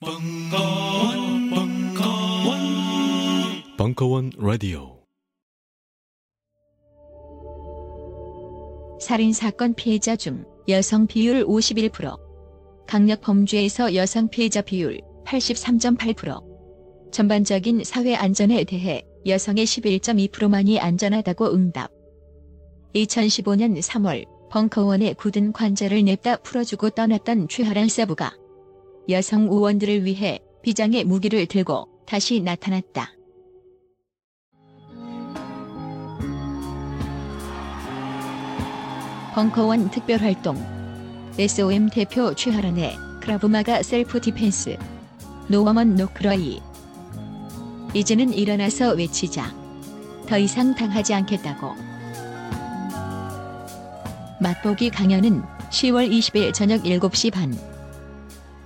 벙커원, 벙커원, 벙커원 라디오. 살인 사건 피해자 중 여성 비율 51%, 강력 범죄에서 여성 피해자 비율 83.8%. 전반적인 사회 안전에 대해 여성의 11.2%만이 안전하다고 응답. 2015년 3월 벙커원의 굳은 관절을 냅다 풀어주고 떠났던 최하란 서부가 여성 의원들을 위해 비장의 무기를 들고 다시 나타났다. 벙커원 특별활동. SOM 대표 최하란의 크라브마가 self defense. No Woman No Cry. 이제는 일어나서 외치자. 더 이상 당하지 않겠다고. 맛보기 강연은 10월 20일 저녁 7시 반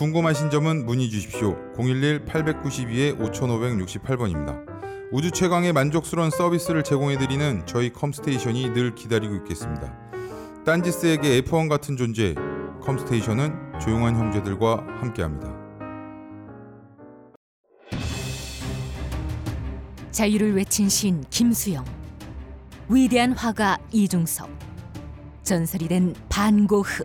궁금하신 점은 문의 주십시오. 011-892-5568번입니다. 우주 최강의 만족스러운 서비스를 제공해드리는 저희 컴스테이션이 늘 기다리고 있겠습니다. 딴지스에게 F1 같은 존재, 컴스테이션은 조용한 형제들과 함께합니다. 자유를 외친 시인 김수영, 위대한 화가 이중섭, 전설이 된 반고흐.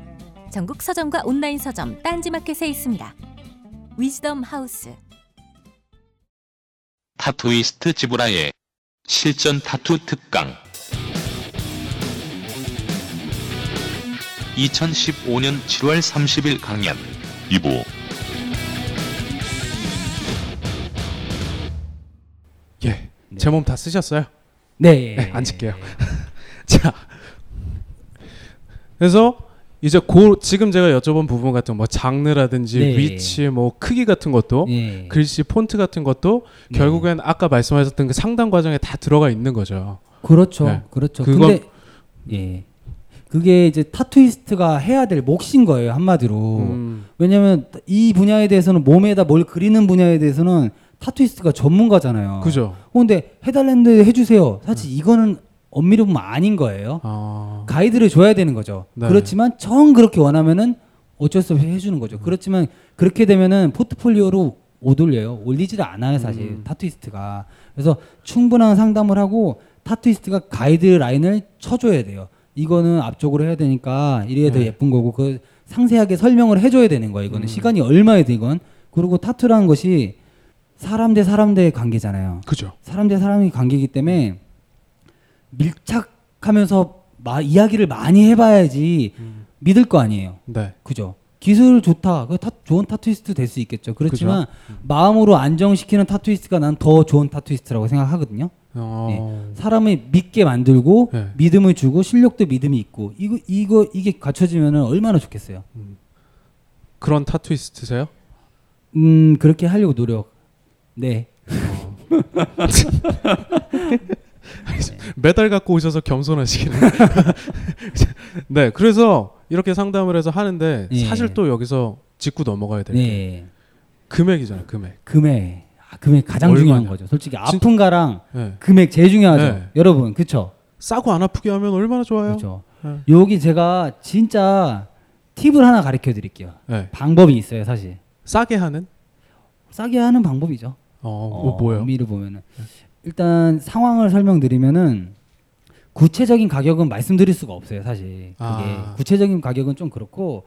전국 서점과 온라인 서점 딴지마켓에 있습니다. 위즈덤 하우스. 타투이스트 지브라의 실전 타투 특강 2015년 7월 30일 강연 2부 예. 제 몸 다 쓰셨어요? 네. 네, 앉을게요. 자. 그래서 이제 고 지금 제가 여쭤본 부분 같은 뭐 장르라든지 네. 위치 뭐 크기 같은 것도 네. 글씨 폰트 같은 것도 네. 결국엔 아까 말씀하셨던 그 상담 과정에 다 들어가 있는 거죠. 그렇죠. 네. 그렇죠. 그건- 예. 그게 이제 타투이스트가 해야 될 몫인 거예요, 한마디로. 음, 왜냐면 이 분야에 대해서는 몸에다 뭘 그리는 분야에 대해서는 타투이스트가 전문가잖아요. 그죠. 어, 근데 해달랬는데 해주세요. 사실 이거는 엄밀히 보면 아닌 거예요. 아. 가이드를 줘야 되는 거죠. 네. 그렇지만 정 그렇게 원하면은 어쩔 수 없이 해주는 거죠. 그렇지만 그렇게 되면은 포트폴리오로 못 올려요. 올리지를 않아요, 사실 음. 타투이스트가. 그래서 충분한 상담을 하고 타투이스트가 가이드 라인을 쳐줘야 돼요. 이거는 앞쪽으로 해야 되니까 이래야 더 네. 예쁜 거고 그 상세하게 설명을 해줘야 되는 거예요. 이거는 음. 시간이 얼마에 이건. 그리고 타투라는 것이 사람 대 사람 대 관계잖아요. 그죠. 사람 대 사람이 관계이기 때문에 밀착하면서 마, 이야기를 많이 해봐야지 음. 믿을 거 아니에요. 네. 그죠? 기술 좋다. 그 타, 좋은 타투이스트 될 수 있겠죠. 그렇지만 음. 마음으로 안정시키는 타투이스트가 난 더 좋은 타투이스트라고 생각하거든요. 어. 사람을 믿게 만들고 네. 믿음을 주고 실력도 믿음이 있고 이거 이거 이게 갖춰지면 얼마나 좋겠어요. 그런 타투이스트세요? 음 그렇게 하려고 노력. 네. 메달 갖고 오셔서 겸손하시기는. 네, 그래서 이렇게 상담을 해서 하는데 예. 사실 또 여기서 짚고 넘어가야 될게 네. 금액이잖아요, 금액. 금액. 아, 금액 가장 얼마냐? 중요한 거죠. 솔직히 아픈 가랑 네. 금액 제일 중요하죠. 네. 여러분, 그쵸? 싸고 안 아프게 하면 얼마나 좋아요. 그죠. 네. 여기 제가 진짜 팁을 하나 가르쳐 드릴게요. 네. 방법이 있어요, 사실. 싸게 하는? 싸게 하는 방법이죠. 어, 뭐 뭐요? 의미를 보면은 일단 상황을 설명드리면은 구체적인 가격은 말씀드릴 수가 없어요, 사실. 아. 구체적인 가격은 좀 그렇고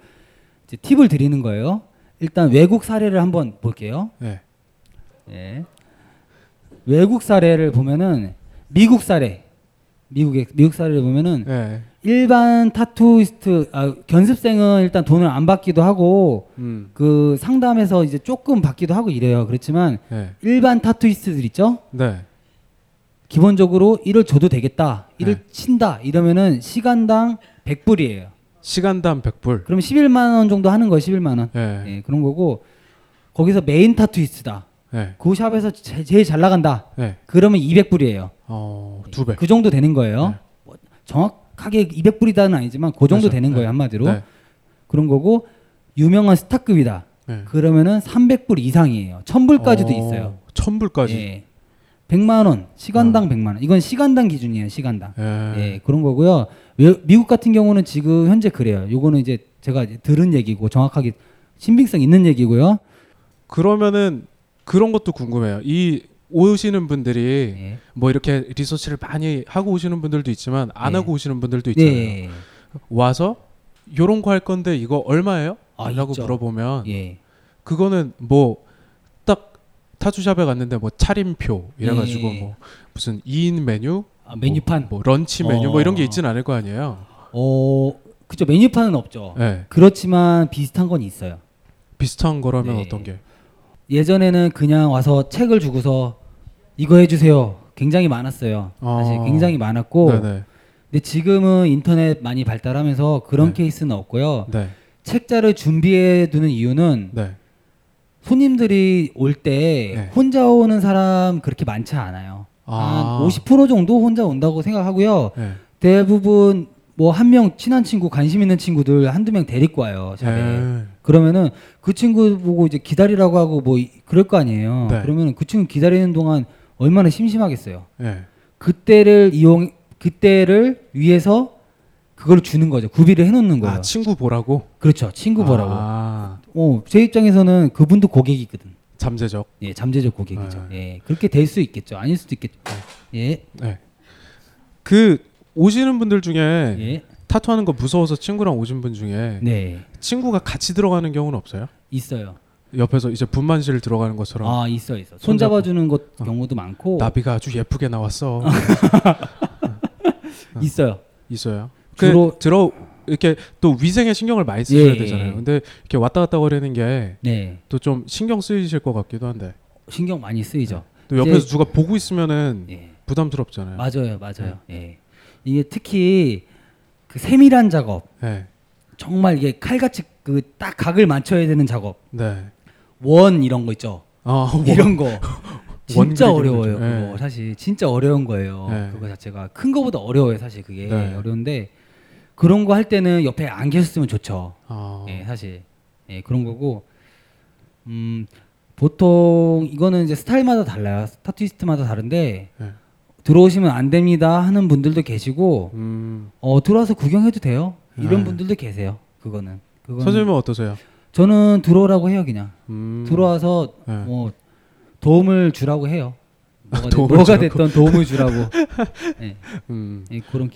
팁을 드리는 거예요. 일단 외국 사례를 한번 볼게요. 네. 예. 외국 사례를 보면은 미국 사례, 미국의 미국 사례를 보면은 예. 일반 타투이스트 아, 견습생은 일단 돈을 안 받기도 하고 음. 그 상담에서 이제 조금 받기도 하고 이래요. 그렇지만 예. 일반 타투이스트들 있죠? 네. 기본적으로 일을 줘도 되겠다. 일을 네. 친다. 이러면은 시간당 100불이에요. 시간당 100불. 그럼 11만 원 정도 하는 거예요. 11만 원. 예. 예, 그런 거고 거기서 메인 타투이스트다. 예. 그 샵에서 제, 제일 잘 나간다. 예. 그러면 200불이에요. 어, 두 배. 그 정도 되는 거예요. 네. 뭐 정확하게 200불이다는 아니지만 그 정도 그렇죠. 되는 네. 거예요 한마디로. 네. 그런 거고 유명한 스타급이다. 예. 그러면은 300불 이상이에요. 1000불까지도 어, 있어요. 1000불까지. 예. 100만 원, 시간당 100만 원. 이건 시간당 기준이에요, 시간당. 예. 예, 그런 거고요. 외- 미국 같은 경우는 지금 현재 그래요. 요거는 이제 제가 이제 들은 얘기고 정확하게 신빙성 있는 얘기고요. 그러면은 그런 것도 궁금해요. 이 오시는 분들이 예. 뭐 이렇게 리서치를 많이 하고 오시는 분들도 있지만 안 네. 하고 오시는 분들도 있잖아요. 네. 와서 요런 거 할 건데 이거 얼마예요? 아, 라고 있죠. 물어보면 예. 그거는 뭐딱 타투샵에 갔는데 뭐 차림표 이래가지고 예. 뭐 무슨 2인 메뉴, 아, 메뉴판. 뭐, 뭐 런치 메뉴 뭐 어. 이런 게 있진 않을 거 아니에요. 어, 그죠. 메뉴판은 없죠. 예. 그렇지만 비슷한 건 있어요. 비슷한 거라면 네. 어떤 게? 예전에는 그냥 와서 책을 주고서 이거 해주세요. 굉장히 많았어요. 사실 어. 굉장히 많았고. 네네. 근데 지금은 인터넷 많이 발달하면서 그런 네. 케이스는 없고요. 네. 책자를 준비해 두는 이유는 네. 손님들이 올때 네. 혼자 오는 사람 그렇게 많지 않아요. 아. 한50% 정도 혼자 온다고 생각하고요. 네. 대부분 뭐 한 명 친한 친구 관심 있는 친구들 한두 명 데리고 와요. 샵에. 네. 그러면은 그 친구 보고 이제 기다리라고 하고 뭐 이- 그럴 거 아니에요. 네. 그러면 그 친구 기다리는 동안 얼마나 심심하겠어요. 네. 그때를 이용 그때를 위해서 그걸 주는 거죠. 구비를 해놓는 거예요. 아 친구 보라고. 그렇죠. 친구 보라고. 아, 어, 제 입장에서는 그분도 고객이거든. 잠재적. 예, 잠재적 고객이죠. 네. 예, 그렇게 될 수 있겠죠. 아닐 수도 있겠죠. 예, 네. 그 오시는 분들 중에 예, 타투하는 거 무서워서 친구랑 오신 분 중에 네, 친구가 같이 들어가는 경우는 없어요? 있어요. 옆에서 이제 분만실 들어가는 것처럼 아, 있어, 있어. 손 잡아주는 것 어. 경우도 많고 나비가 아주 예쁘게 나왔어. 있어요. 있어요. 그 주로- 들어 이렇게 또 위생에 신경을 많이 쓰셔야 예, 되잖아요. 예. 근데 이렇게 왔다 갔다 거리는 게 또좀 네, 신경 쓰이실 것 같기도 한데 신경 많이 쓰이죠. 또 옆에서 이제- 누가 보고 있으면은 예, 부담스럽잖아요. 맞아요, 맞아요. 예, 이게 특히 그 세밀한 작업, 네, 정말 이게 칼같이 그 딱 각을 맞춰야 되는 작업, 네. 원 이런 거 있죠. 아, 뭐, 이런 거 진짜 어려워요. 좀, 예. 그거 사실 진짜 어려운 거예요. 네. 그거 자체가 큰 거보다 어려워요. 사실 그게 네. 어려운데 그런 거 할 때는 옆에 안 계셨으면 좋죠. 아, 예, 사실 예, 그런 거고 음 보통 이거는 이제 스타일마다 달라요. 타투이스트마다 다른데 네. 들어오시면 안 됩니다 하는 분들도 계시고 음, 어 들어와서 구경해도 돼요. 이런 네. 분들도 계세요. 그거는 그거는 선생님은 어떠세요? 저는 들어오라고 해요 그냥 음, 들어와서 네. 뭐 도움을 주라고 해요. 뭐가, 되- 뭐가? 됐던 도움을 주라고. 예, 음, 예, 그런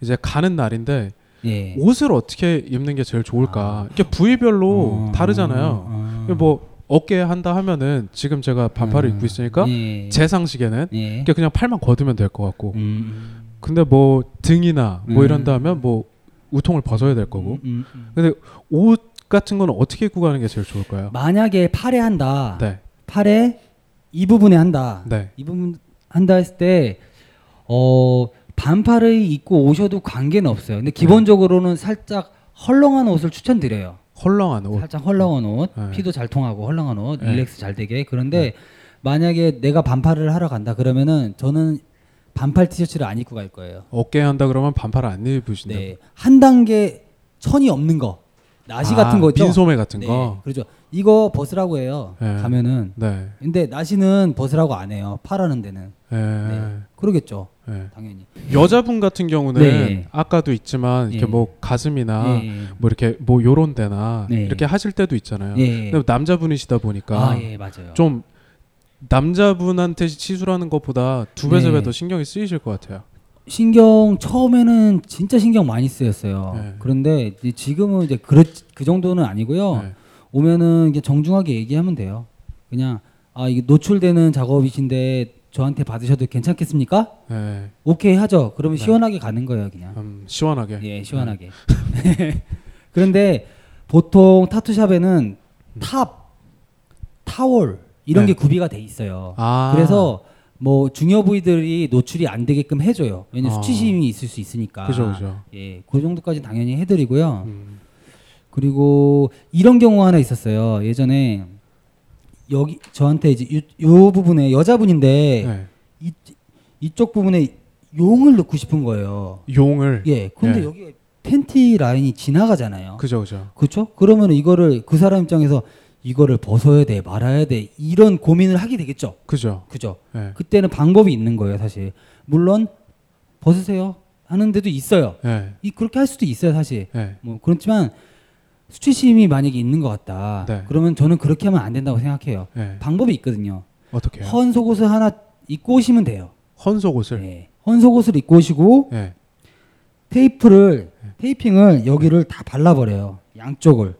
이제 가는 날인데 예. 옷을 어떻게 입는 게 제일 좋을까? 아. 이게 부위별로 어, 다르잖아요. 어, 뭐 어깨 한다 하면은 지금 제가 반팔을 음, 입고 있으니까 예. 제 상식에는 예. 그냥 팔만 걷으면 될 것 같고 음, 근데 뭐 등이나 뭐 음. 이런다 하면 뭐 우통을 벗어야 될 거고 음, 음, 음. 근데 옷 같은 거는 어떻게 입고 가는 게 제일 좋을까요? 만약에 팔에 한다. 네, 팔에 이 부분에 한다. 네, 이 부분 한다 했을 때 어, 반팔을 입고 오셔도 관계는 없어요. 근데 기본적으로는 살짝 헐렁한 옷을 추천드려요. 헐렁한 옷. 살짝 헐렁한 옷, 네. 피도 잘 통하고 헐렁한 옷, 네. 릴렉스 잘 되게. 그런데 만약에 내가 반팔을 하러 간다 그러면은 저는 반팔 티셔츠를 안 입고 갈 거예요. 어깨 한다 그러면 반팔 안 입으신다. 네, 한 단계 천이 없는 거, 나시 같은 거 있죠. 빈소매 같은 네, 거. 그렇죠. 이거 벗으라고 해요. 네. 가면은. 네, 근데 나시는 벗으라고 안 해요. 파라는 데는. 네, 네. 그러겠죠. 네. 당연히. 여자분 같은 경우는 네. 아까도 있지만 이렇게 예. 뭐 가슴이나 예. 뭐 이렇게 뭐 요런 데나 네. 이렇게 하실 때도 있잖아요. 예. 근데 남자분이시다 보니까 아, 예. 좀 남자분한테 시술하는 것보다 두배 네. 세배 더 신경이 쓰이실 것 같아요. 신경 처음에는 진짜 신경 많이 쓰였어요. 네. 그런데 이제 지금은 이제 그렇 그 정도는 아니고요. 네. 오면은 정중하게 얘기하면 돼요. 그냥 아아 이게 노출되는 작업이신데 저한테 받으셔도 괜찮겠습니까? 네. 오케이 하죠. 그러면 네. 시원하게 가는 거예요, 그냥. 음, 시원하게. 예, 시원하게. 그런데 보통 타투샵에는 탑, 타월 이런 네. 게 구비가 돼 있어요. 아. 그래서 뭐 중요 부위들이 노출이 안 되게끔 해줘요. 왜냐면 아. 수치심이 있을 수 있으니까. 그죠, 그죠. 예, 그 정도까지 당연히 해드리고요. 음. 그리고 이런 경우 하나 있었어요. 예전에 여기 저한테 이제 요, 요 부분에 여자분인데 네. 이, 이쪽 부분에 용을 넣고 싶은 거예요. 용을. 예. 근데 예. 여기 팬티 라인이 지나가잖아요. 그죠, 그죠. 그렇죠? 그러면 이거를 그 사람 입장에서 이거를 벗어야 돼, 말아야 돼 이런 고민을 하게 되겠죠. 그죠. 그죠? 예. 그때는 방법이 있는 거예요, 사실. 물론 벗으세요 하는 데도 있어요. 예. 이 그렇게 할 수도 있어요, 사실. 예. 뭐 그렇지만 수치심이 만약에 있는 것 같다. 네. 그러면 저는 그렇게 하면 안 된다고 생각해요. 예. 방법이 있거든요. 어떻게? 헌 속옷을 하나 입고 오시면 돼요. 헌 속옷을. 네. 헌 속옷을 입고 오시고 예. 테이프를 테이핑을 여기를 다 발라버려요. 양쪽을.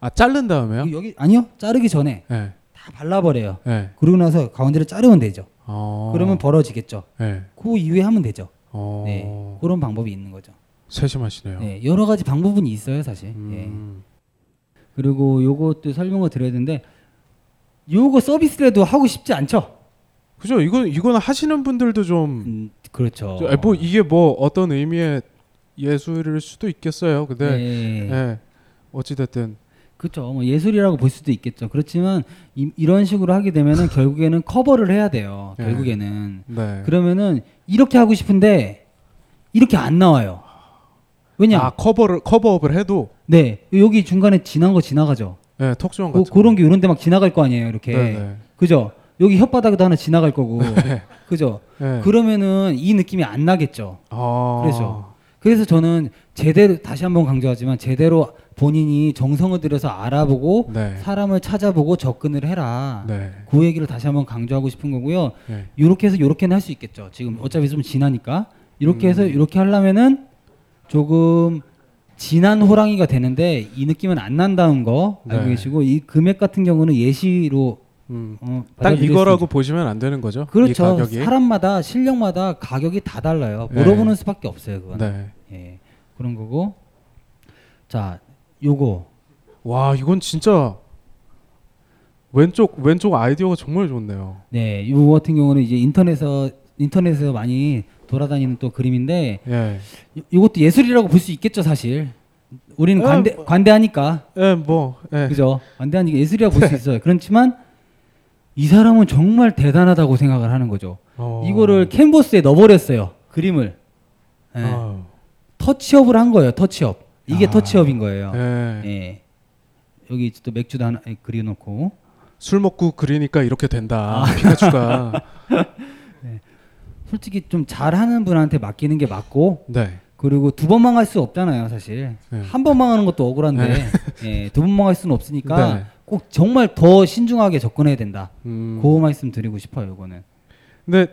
아, 자른 다음에요? 여기 아니요 자르기 전에 예. 다 발라버려요. 예. 그러고 나서 가운데를 자르면 되죠. 어. 그러면 벌어지겠죠. 예. 그 이후에 하면 되죠. 어. 네, 그런 방법이 있는 거죠. 세심하시네요. 네, 여러 가지 방법은 있어요, 사실. 예. 음. 그리고 요것도 설명을 드려야 되는데 요거 서비스라도 하고 싶지 않죠? 그죠. 이건 이거는 하시는 분들도 좀 음, 그렇죠. 저, 아, 뭐 이게 뭐 어떤 의미의 예술일 수도 있겠어요. 근데 네. 예. 어찌 됐든 그렇죠. 뭐 예술이라고 볼 수도 있겠죠. 그렇지만 이, 런 식으로 하게 되면은 결국에는 커버를 해야 돼요. 네. 결국에는 네. 그러면은 이렇게 하고 싶은데 이렇게 안 나와요. 왜냐? 아, 커버를 커버업을 해도 네 여기 중간에 지난 거 지나가죠. 예, 턱수염 그, 같은 그 런 게 이런 데 막 지나갈 거 아니에요. 이렇게 네, 네. 그죠? 여기 혓바닥에도 하나 지나갈 거고 그죠? 예. 그러면은 이 느낌이 안 나겠죠. 아. 그래서 그래서 저는 제대로 다시 한번 강조하지만 제대로 본인이 정성을 들여서 알아보고 네. 사람을 찾아보고 접근을 해라. 네. 그 얘기를 다시 한번 강조하고 싶은 거고요. 네. 이렇게 해서 이렇게는 할 수 있겠죠. 지금 어차피 좀 지나니까 이렇게 해서 음. 이렇게 하려면은 조금 진한 호랑이가 되는데 이 느낌은 안 난다는 거 알고 네. 계시고 이 금액 같은 경우는 예시로 음. 어, 딱 이거라고 보시면 안 되는 거죠. 이 그렇죠. 사람마다 실력마다 가격이 다 달라요. 네. 물어보는 수밖에 없어요. 그건. 네. 예. 그런 거고. 자, 요거 와, 이건 진짜 왼쪽 왼쪽 아이디어가 정말 좋네요. 네, 요 같은 경우는 이제 인터넷에서 인터넷에서 많이 돌아다니는 또 그림인데 예. 요, 요것도 예술이라고 볼 수 있겠죠, 사실. 우리는 어, 관대 뭐- 관대하니까. 예, 뭐 예. 그죠? 관대하니까 예술이라고 볼 수 있어요. 그렇지만 이 사람은 정말 대단하다고 생각을 하는 거죠. 어. 이거를 캔버스에 넣어버렸어요. 그림을. 예. 아. 터치업을 한 거예요. 터치업. 이게 아. 터치업인 거예요. 예. 예. 여기 또 맥주도 하나 그려놓고. 술 먹고 그리니까 이렇게 된다. 아. 피카츄가. 솔직히 좀 잘하는 분한테 맡기는 게 맞고 네. 그리고 두 번 망할 수 없잖아요, 사실. 네. 한번 망하는 것도 억울한데 예, 두번 망할 수는 없으니까 네. 꼭 정말 더 신중하게 접근해야 된다. 음. 그 말씀 드리고 싶어요, 이거는. 근데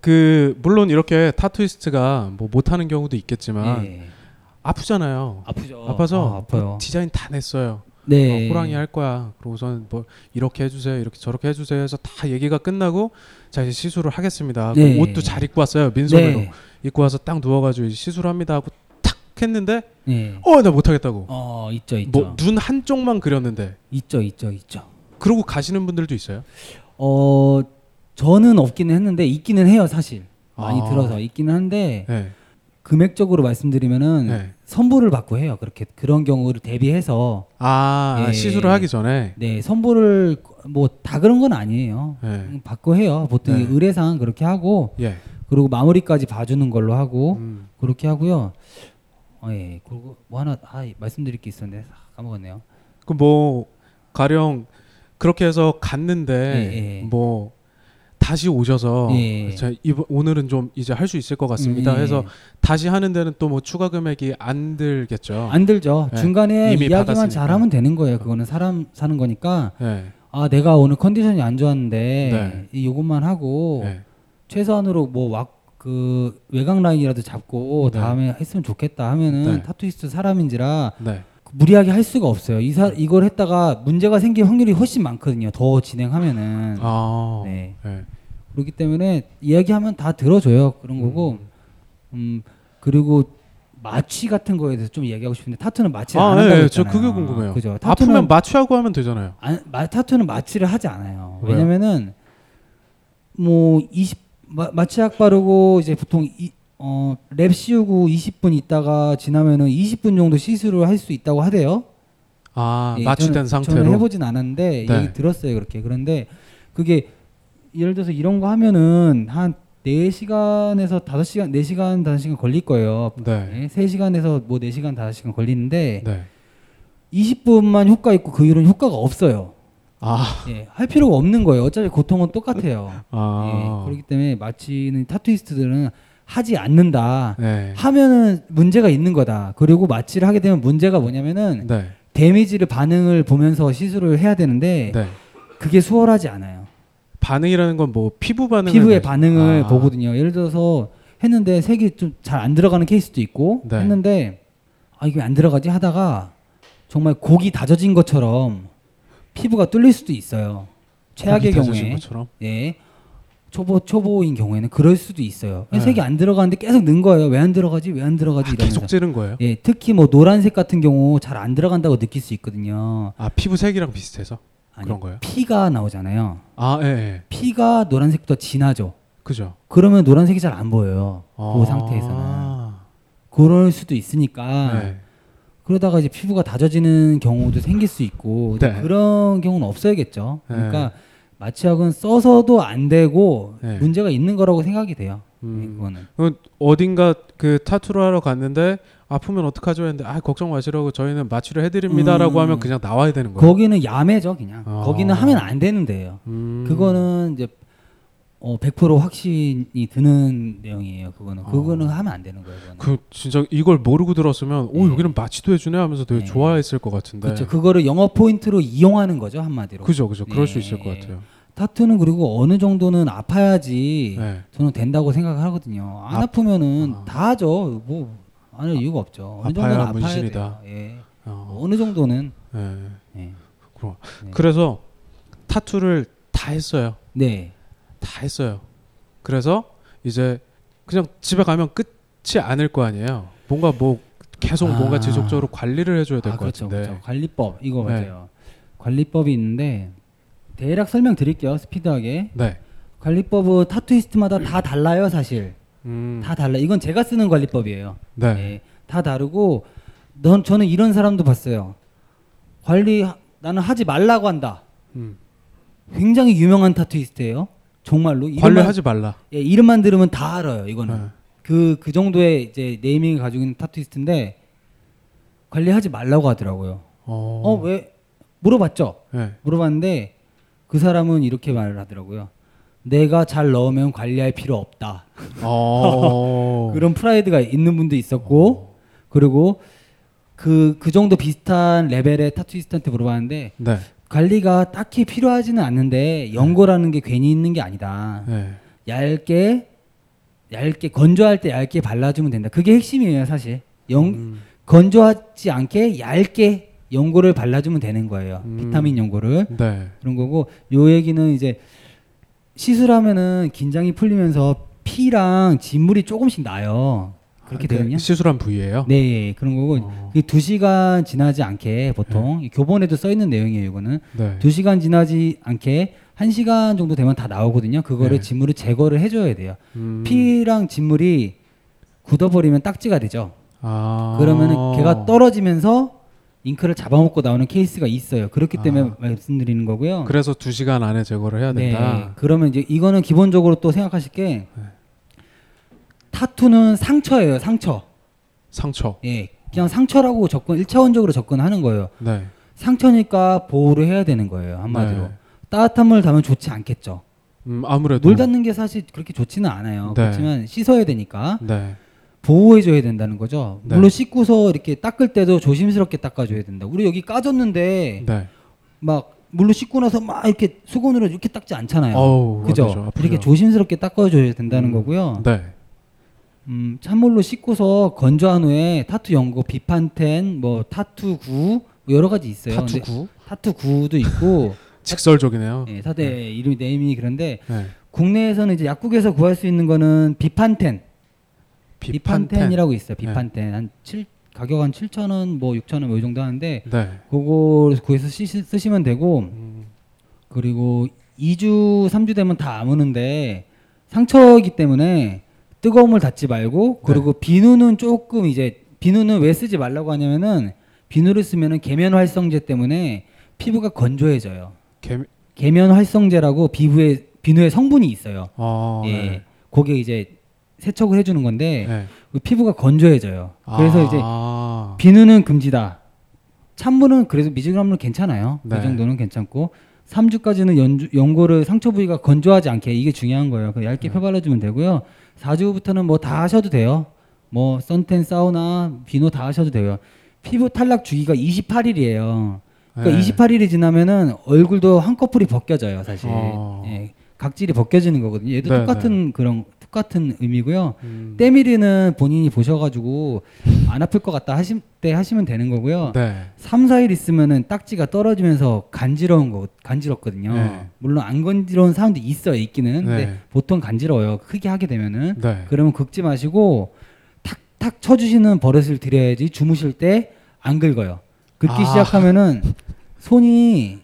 그 물론 이렇게 타투이스트가 뭐 못하는 경우도 있겠지만 예. 아프잖아요. 아프죠. 아파서 아. 뭐 디자인 다 냈어요. 네. 어, 호랑이 할 거야. 그러고선 뭐 이렇게 해주세요, 이렇게 저렇게 해주세요 해서 다 얘기가 끝나고 자 이제 시술을 하겠습니다. 네. 그 옷도 잘 입고 왔어요. 민소매로 네. 입고 와서 딱 누워가지고 시술합니다 하고 탁 했는데 네. 어나 못하겠다고. 어, 있죠, 있죠. 뭐 눈 한쪽만 그렸는데 있죠, 있죠, 있죠. 그러고 가시는 분들도 있어요. 어, 저는 없기는 했는데 있기는 해요, 사실. 많이 아. 들어서 있기는 한데 네. 금액적으로 말씀드리면은 네. 선불을 받고 해요. 그렇게 그런 경우를 대비해서 아 예. 시술을 하기 전에. 네 선불을 뭐다 그런 건 아니에요. 네. 음, 받고 해요. 보통 네. 의뢰상 그렇게 하고 예. 그리고 마무리까지 봐주는 걸로 하고 음. 그렇게 하고요. 어, 예. 그리고 뭐 하나 아, 말씀드릴 게 있었는데 아, 까먹었네요. 그뭐 가령 그렇게 해서 갔는데 예, 예. 뭐 다시 오셔서 예. 자, 이번 오늘은 좀 이제 할 수 있을 것 같습니다. 음, 예. 해서 다시 하는 데는 또 뭐 추가 금액이 안 들겠죠. 안 들죠. 예. 중간에 이야기만 받았으니까. 잘하면 되는 거예요. 그거는 사람 사는 거니까 예. 아 내가 오늘 컨디션이 안 좋았는데 네. 이 요것만 하고 예. 최소한으로 뭐그 외곽 라인이라도 잡고 네. 다음에 했으면 좋겠다 하면은 네. 타투이스트 사람인지라 네. 무리하게 할 수가 없어요. 이사 이걸 했다가 문제가 생길 확률이 훨씬 많거든요. 더 진행하면은 아. 네. 네. 그렇기 때문에 이야기하면 다 들어줘요. 그런 거고 음 그리고 마취 같은 거에 대해서 좀 얘기하고 싶은데 타투는 마취를 안 아, 한다고 예, 예, 저. 그게 궁금해요. 그죠? 아프면 타투는 마취하고 하면 되잖아요. 안, 마, 타투는 마취를 하지 않아요. 왜냐면은 뭐 20, 마, 마취약 바르고 이제 보통 이, 어, 랩 씌우고 20분 있다가 지나면은 20분 정도 시술을 할 수 있다고 하대요. 아, 예, 마취된 저는, 상태로. 저는 해보진 않았는데 네. 얘기 들었어요 그렇게. 그런데 그게 예를 들어서 이런 거 하면은 한 4시간에서 5시간, 4시간, 5시간 걸릴 거예요. 네. 3시간에서 뭐 4시간, 5시간 걸리는데 네. 20분만 효과 있고 그 이후로는 효과가 없어요. 아. 예, 할 필요가 없는 거예요. 어차피 고통은 똑같아요. 아. 예, 그렇기 때문에 마취는 타투이스트들은 하지 않는다. 네. 하면은 문제가 있는 거다. 그리고 마취를 하게 되면 문제가 뭐냐면은 네. 데미지를 반응을 보면서 시술을 해야 되는데 네. 그게 수월하지 않아요. 반응이라는 건 뭐 피부 반응 피부의 반응을 아. 보거든요. 예를 들어서 했는데 색이 좀 잘 안 들어가는 케이스도 있고 네. 했는데 아 이게 안 들어가지 하다가 정말 고기 다져진 것처럼 피부가 뚫릴 수도 있어요. 최악의 경우에? 예 초보 초보인 경우에는 그럴 수도 있어요. 네. 색이 안 들어가는데 계속 는 거예요. 왜 안 들어가지? 왜 안 들어가지? 이러면서. 계속 찌른 거예요? 예, 특히 뭐 노란색 같은 경우 잘 안 들어간다고 느낄 수 있거든요. 아 피부 색이랑 비슷해서 아니, 그런 거예요? 피가 나오잖아요. 아, 예, 예. 피가 노란색보다 진하죠. 그죠. 그러면 노란색이 잘 안 보여요. 아. 그 상태에서는. 그럴 수도 있으니까 네. 그러다가 이제 피부가 다져지는 경우도 생길 수 있고 네. 그런 경우는 없어야겠죠. 네. 그러니까 마취약은 써서도 안 되고 네. 문제가 있는 거라고 생각이 돼요. 음. 네, 그거는. 그 어딘가 그 타투를 하러 갔는데 아프면 어떡하죠 했는데 아 걱정 마시라고 저희는 마취를 해드립니다라고 음. 하면 그냥 나와야 되는 거예요. 거기는 야매죠, 그냥. 아. 거기는 하면 안 되는 데예요. 음. 그거는 이제 어, 100% 확신이 드는 내용이에요. 그거는 그거는 하면 안 되는 거예요. 그거는. 그 진짜 이걸 모르고 들었으면 오 네. 여기는 마취도 해주네 하면서 되게 네. 좋아했을 것 같은데. 그렇죠. 그거를 영업 포인트로 이용하는 거죠 한마디로. 그죠, 그죠. 그럴 수 네. 있을 것 같아요. 타투는 그리고 어느 정도는 아파야지 네. 저는 된다고 생각하거든요. 안 아- 아프면은 아. 다 하죠. 뭐안할 이유가 없죠. 어느 정도는 아파야 문신이다. 예. 어. 어느 정도는 네. 예. 그럼 네. 그래서 타투를 다 했어요. 네. 다 했어요. 그래서 이제 그냥 집에 가면 끝이 아닐 거 아니에요. 뭔가 뭐 계속 아. 뭔가 지속적으로 관리를 해줘야 될 아, 것 그렇죠, 같은데. 그렇죠. 관리법 이거 네. 맞아요. 관리법이 있는데 대략 설명 드릴게요. 스피드하게. 네. 관리법은 타투이스트마다 다 달라요, 사실. 음. 다 달라. 이건 제가 쓰는 관리법이에요. 네. 예, 다 다르고 넌 저는 이런 사람도 봤어요. 관리 하- 나는 하지 말라고 한다. 음. 굉장히 유명한 타투이스트예요. 정말로 관리하지 말라. 예, 이름만 들으면 다 알아요. 이거는 네. 그그 정도의 이제 네이밍을 가지고 있는 타투이스트인데 관리하지 말라고 하더라고요. 어. 어왜 물어봤죠? 네. 물어봤는데 그 사람은 이렇게 말을 하더라고요. 내가 잘 넣으면 관리할 필요 없다. 어. 그런 프라이드가 있는 분도 있었고 그리고 그그 정도 비슷한 레벨의 타투이스트한테 물어봤는데 네. 관리가 딱히 필요하지는 않는데 연고라는 게 괜히 있는 게 아니다. 네. 얇게 얇게 건조할 때 얇게 발라주면 된다. 그게 핵심이에요, 사실. 영 음. 건조하지 않게 얇게 연고를 발라주면 되는 거예요. 음. 비타민 연고를 네. 그런 거고 요 얘기는 이제 시술하면은 긴장이 풀리면서 피랑 진물이 조금씩 나요. 그렇게 아, 그 되거든요. 시술한 부위예요. 네, 그런 거고 어. 두 시간 지나지 않게 보통 이 교본에도 써 있는 내용이에요. 이거는 네. 두 시간 지나지 않게 한 시간 정도 되면 다 나오거든요. 그거를 네. 진물을 제거를 해줘야 돼요. 음. 피랑 진물이 굳어버리면 딱지가 되죠. 아. 그러면은 걔가 떨어지면서 잉크를 잡아먹고 나오는 케이스가 있어요. 그렇기 때문에 아. 말씀드리는 거고요. 그래서 두 시간 안에 제거를 해야 네. 된다. 그러면 이제 이거는 기본적으로 또 생각하실 게 네. 타투는 상처예요. 상처. 상처. 예. 그냥 상처라고 접근 1차원적으로 접근하는 거예요. 네. 상처니까 보호를 해야 되는 거예요. 한마디로. 네. 따뜻한 물 닿으면 좋지 않겠죠. 음, 아무래도 물 닿는 게 사실 그렇게 좋지는 않아요. 네. 그렇지만 씻어야 되니까 네. 보호해줘야 된다는 거죠. 네. 물로 씻고서 이렇게 닦을 때도 조심스럽게 닦아줘야 된다. 우리 여기 까졌는데 네. 막 물로 씻고 나서 막 이렇게 수건으로 이렇게 닦지 않잖아요. 어우, 그죠? 아프죠, 아프죠. 이렇게 조심스럽게 닦아줘야 된다는 음, 거고요. 네. 음, 찬물로 씻고서 건조한 후에 타투 연고 비판텐 뭐 Tattoo Goo 여러 가지 있어요. 타투 근데 Goo Tattoo Goo도 있고 직설적이네요. 예, 타투 이름이 name이 그런데 네. 국내에서는 이제 약국에서 구할 수 있는 거는 비판텐 비판텐. 이라고 있어요. 네. 비판텐 한 7, 가격 한 7,000원 뭐 6,000원 뭐 이 정도 하는데 네. 그거 구해서 쓰시, 쓰시 면 되고 음, 그리고 2주 3주 되면 다 아무는데 상처이기 때문에 뜨거운 물 닿지 말고 그리고 네. 비누는 조금 이제 비누는 왜 쓰지 말라고 하냐면은 비누를 쓰면은 계면 활성제 때문에 피부가 건조해져요. 개, 계면 활성제라고 피부에 비누에 성분이 있어요. 아, 예. 네. 그게 이제 세척을 해주는 건데 네. 그 피부가 건조해져요. 그래서 이제 아, 비누는 금지다. 찬물은 그래도 미지근한 물 괜찮아요. 네. 그 정도는 괜찮고 3주까지는 연주, 연고를 상처 부위가 건조하지 않게 이게 중요한 거예요. 그 얇게 네. 펴발라주면 되고요. 4주부터는 뭐 다 하셔도 돼요. 뭐 선텐, 사우나, 비누 다 하셔도 돼요. 피부 탈락 주기가 28일이에요. 그러니까 네. 28일이 지나면은 얼굴도 한꺼풀이 벗겨져요, 사실. 어. 예, 각질이 벗겨지는 거거든요. 얘도 네, 똑같은 그런 똑같은 의미고요. 음, 때밀이는 본인이 보셔가지고 안 아플 것 같다 하실 때 하시면 되는 거고요. 네. 3, 4일 있으면은 딱지가 떨어지면서 간지러운 거 간지럽거든요. 네. 물론 안 간지러운 사람도 있어요, 있기는. 근데 네. 보통 간지러워요. 크게 하게 되면은. 네. 그러면 긁지 마시고 탁탁 쳐주시는 버릇을 들여야지 주무실 때 안 긁어요. 긁기 아. 시작하면은 손이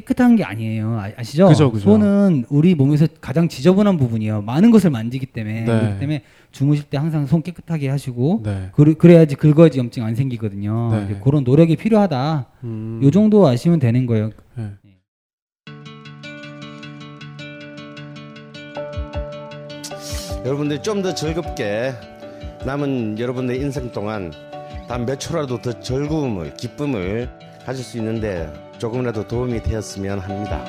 깨끗한 게 아니에요. 아, 시죠 그죠, 그죠. 손은 우리 몸에서 가장 지저분한 부분이에요. 많은 것을 만지기 때문에 네. 그렇기 때문에 주무실 때 항상 손 깨끗하게 하시고 네. 그래, 그래야지 긁어야지 염증 안 생기거든요. 네. 그런 노력이 필요하다. 음, 요 정도 아시면 되는 거예요. 네. 여러분들이 좀더 즐겁게 남은 여러분의 인생 동안 단 몇 초라도 더 즐거움을 기쁨을 가질 수 있는데 조금이라도 도움이 되었으면 합니다.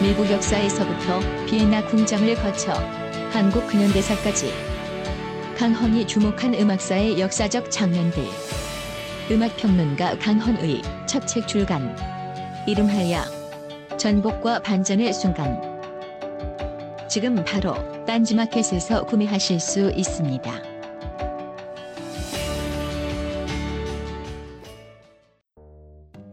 미국 역사에서부터 비엔나 궁정을 거쳐 한국 근현대사까지 강헌이 주목한 음악사의 역사적 장면들 음악평론가 강헌의 첫 책 출간 이름하여 전복과 반전의 순간 지금 바로 딴지마켓에서 구매하실 수 있습니다.